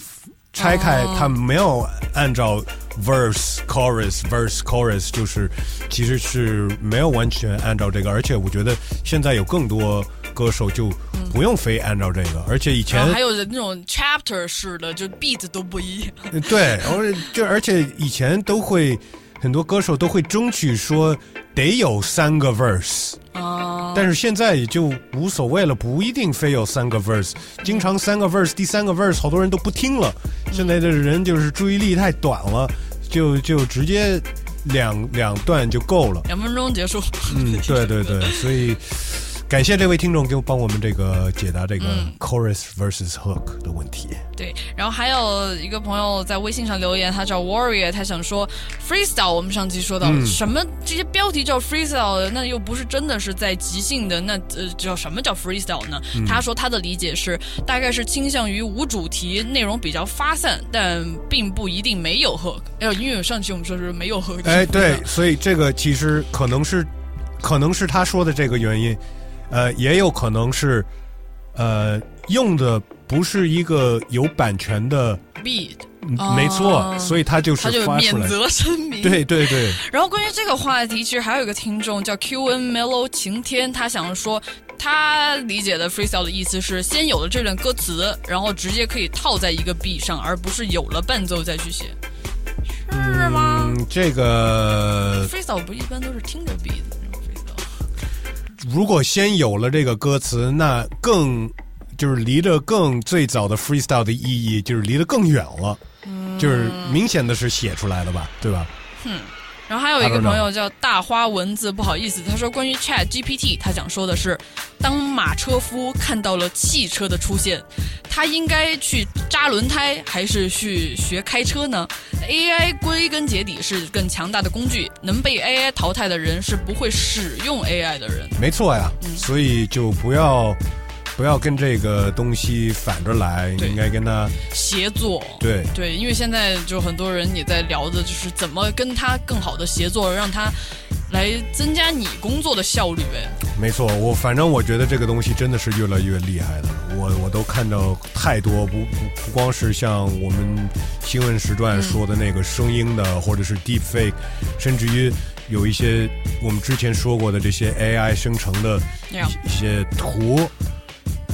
拆开，哦它没有按照 verse chorus verse chorus，就是其实是没有完全按照这个，而且我觉得现在有更多歌手就不用非按照这个，而且以前还有那种 chapter 式的，就 beat 都不一样。呃对，而就而且以前都会很多歌手都会争取说得有三个 verse，啊，但是现在也就无所谓了，不一定非有三个 verse，经常三个 verse，第三个 verse 好多人都不听了。现在的人就是注意力太短了，就就直接两两段就够了。两分钟结束。嗯，对对对，所以感谢这位听众给我帮我们这个解答这个嗯 chorus versus hook 的问题。对，然后还有一个朋友在微信上留言，他叫 Warrior，他想说 freestyle，我们上期说到、嗯什么这些标题叫 freestyle 的，那又不是真的是在即兴的，那呃叫什么叫 freestyle 呢？嗯他说他的理解是，大概是倾向于无主题，内容比较发散，但并不一定没有 hook。哎呦，因为上期我们说是没有 hook。哎，对，所以这个其实可能是，可能是他说的这个原因，呃，也有可能是，呃，用的不是一个有版权的，beat，没错，所以他就是他就发出来，免责声明。对对对，然后关于这个话题，其实还有一个听众叫 Q N Mellow 晴天，他想说，他理解的 freestyle 的意思是先有了这段歌词，然后直接可以套在一个 beat 上，而不是有了伴奏再去写。是吗、嗯，这个 f r e e s t y l e 不一般都是听着 beat 的 freestyle。如果先有了这个歌词，那更就是离着更最早的 freestyle 的意义，就是离得更远了，就是明显的是写出来的吧，对吧？哼。然后还有一个朋友叫大花蚊子，不好意思，他说关于 Chat GPT，他想说的是，当马车夫看到了汽车的出现，他应该去扎轮胎还是去学开车呢？AI 归根结底是更强大的工具，能被 AI 淘汰的人是不会使用 AI 的人。没错呀，所以就不要不要跟这个东西反着来，你应该跟他协作，对对，因为现在就很多人也在聊的，就是怎么跟他更好的协作，让他来增加你工作的效率呗。没错。我反正我觉得这个东西真的是越来越厉害的，我我都看到太多，不不不光是像我们新闻时段说的那个声音的，或者是 deep fake，甚至于有一些我们之前说过的这些 AI 生成的一些图，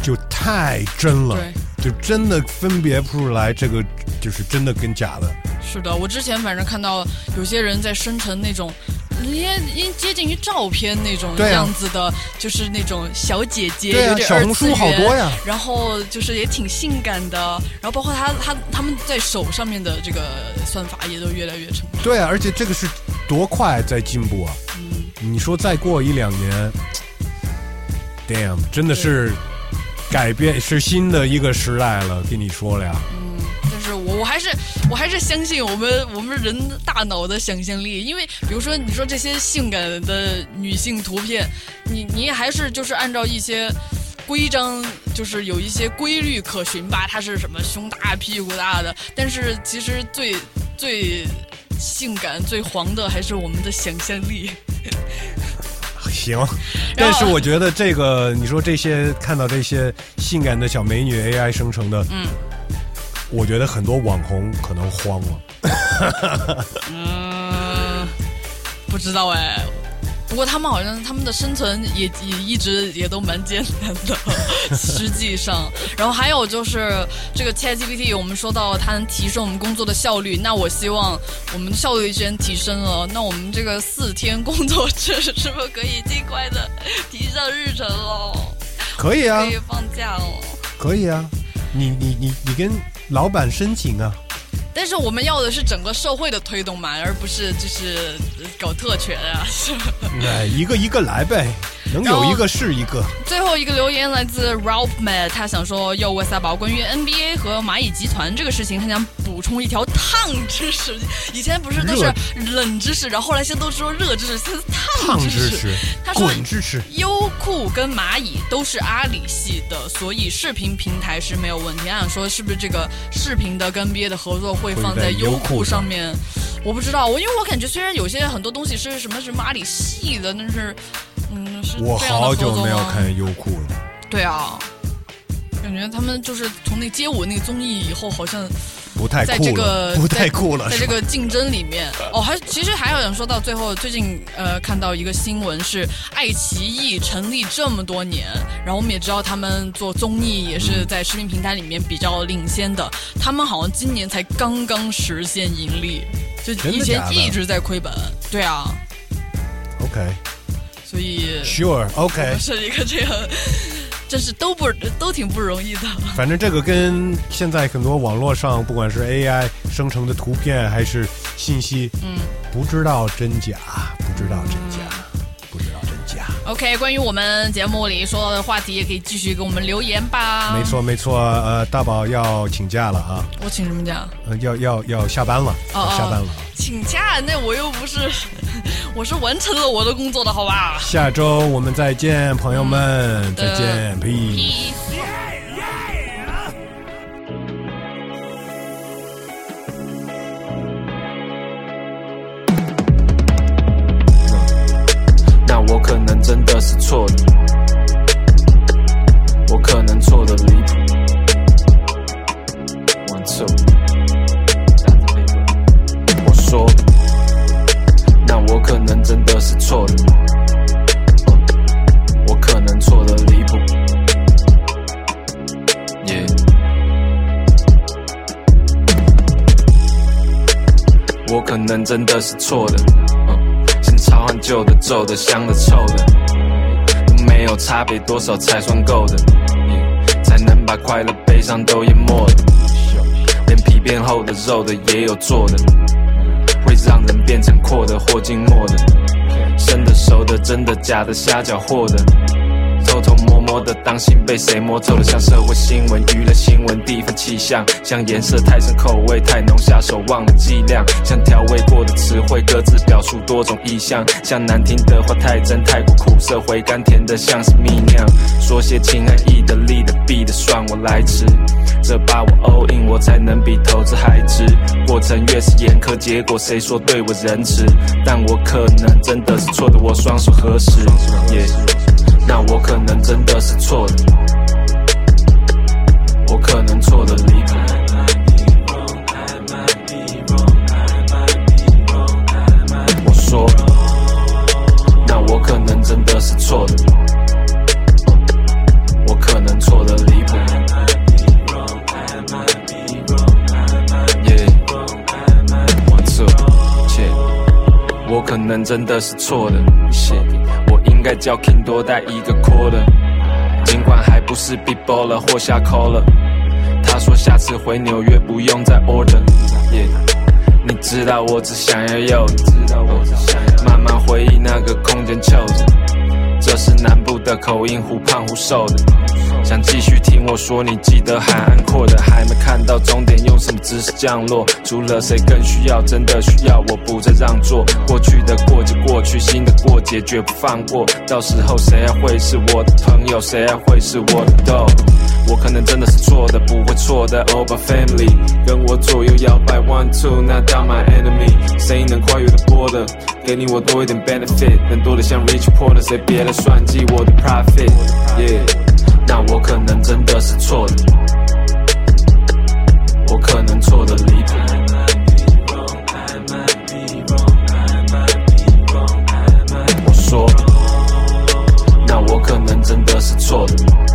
就太真了，就真的分别不出来这个就是真的跟假的。是的，我之前反正看到有些人在生成那种。连连接近于照片那种样子的，就是那种小姐姐，对啊有点小红书好多呀然后就是也挺性感的，然后包括他他他们在手上面的这个算法也都越来越成熟。对啊，而且这个是多快在进步啊！你说再过一两年，damn，真的是改变，是新的一个时代了。跟你说了呀，嗯但是我我还是我还是相信我们我们人大脑的想象力，因为比如说你说这些性感的女性图片，你你还是就是按照一些规章，就是有一些规律可循吧，它是什么胸大屁股大的，但是其实最最性感最黄的还是我们的想象力。行。但是我觉得这个，你说这些看到这些性感的小美女 AI 生成的，嗯，我觉得很多网红可能慌了。嗯，不知道哎。不过他们好像他们的生存也也一直也都蛮艰难的，实际上。然后还有就是这个 ChatGPT，我们说到它能提升我们工作的效率，那我希望我们的效率既然提升了，那我们这个四天工作制是不是可以尽快的提上日程喽？可以啊可以放假哦。可以啊，你你你你跟老板申请啊。但是我们要的是整个社会的推动嘛，而不是就是搞特权啊。是 <laughs> 吧哎，一个一个来呗，能有一个是一个。最后一个留言来自 Ralph Matt，他想说：“要问，三宝，关于 NBA 和蚂蚁集团这个事情，他想补充一条烫知识。以前不是都是冷知识，然后后来现在都说热知识，现在是烫知知识他说滚知识优酷跟蚂蚁都是阿里系的，所以视频平台是没有问题。他想说，是不是这个视频的跟 NBA 的合作会放在优酷上面？我不知道，我因为我感觉虽然有些很多东西是什么什么阿里系的，但是嗯，是我好久没有看优酷了。对啊，感觉他们就是从那街舞那个综艺以后，好像不太在这个不太在酷了在这个竞争里面，哦，还其实还有人说到最后，最近呃看到一个新闻是爱奇艺成立这么多年，然后我们也知道他们做综艺也是在视频平台里面比较领先的，他们好像今年才刚刚实现盈利，就以前一直在亏本，对啊，OK，所以 Sure，OK 是一个这样，真是都不都挺不容易的。反正这个跟现在很多网络上，不管是 AI 生成的图片还是信息，嗯，不知道真假，不知道真假。OK，关于我们节目里说到的话题，也可以继续给我们留言吧。没错，没错，呃，大宝要请假了啊，我请什么假？呃，要要要下班了，哦要下班了。请假？那我又不是，<laughs> 我是完成了我的工作的，好吧？下周我们再见，朋友们，嗯再见，peace。我可能真的是错的，我可能错的离谱。One two，我说，那我可能真的是错的，我可能错的离谱。Yeah。我可能真的是错的，换，旧的，皱的、香的、臭的，都没有差别，多少才算够的？才能把快乐、悲伤都淹没了。连皮变厚的、肉的也有做的，会让人变成阔的或静默的，生的、熟的、真的、假的、瞎搅和的。偷偷摸摸的，当心被谁摸透了，像社会新闻、娱乐新闻、地方气象，像颜色太深、口味太浓，下手忘了剂量，像调味过的词汇，各自表述多种意象，像难听的话太真、太过苦涩，回甘甜的像是蜜酿，说些情爱意的、利的、弊的，算我来迟，这把我 all in，我才能比投资还值。过程越是严苛，结果谁说对我仁慈？但我可能真的是错的，我双手合十，耶。那我可能真的是错的，我可能错的离谱。我说，那我可能真的是错的，我可能错的离谱。耶，One two，切，我可能真的是错的，shit。该叫 King 多带一个 quarter，尽管还不是 Big Baller 或下 Caller。他说下次回纽约不用再 Order。你知道我只想要有，慢慢回忆那个空间揪着。这是南部的口音，忽胖忽瘦的。想继续听我说，你记得海岸阔的，还没看到终点，用什么姿势降落？除了谁更需要？真的需要，我不再让座。过去的过就过去，新的过节绝不放过。到时候谁还会是我的朋友？谁还会是我的 dog？我可能真的是错的，不会错的。All my family 跟我左右摇摆，one two not down my enemy。谁能跨越的波的给你我多一点 benefit，能多的像 rich porter，谁别来算计我的 profit？Yeah，那我可能真的是错的。我可能错的。离谱我说那我可能真的是错的。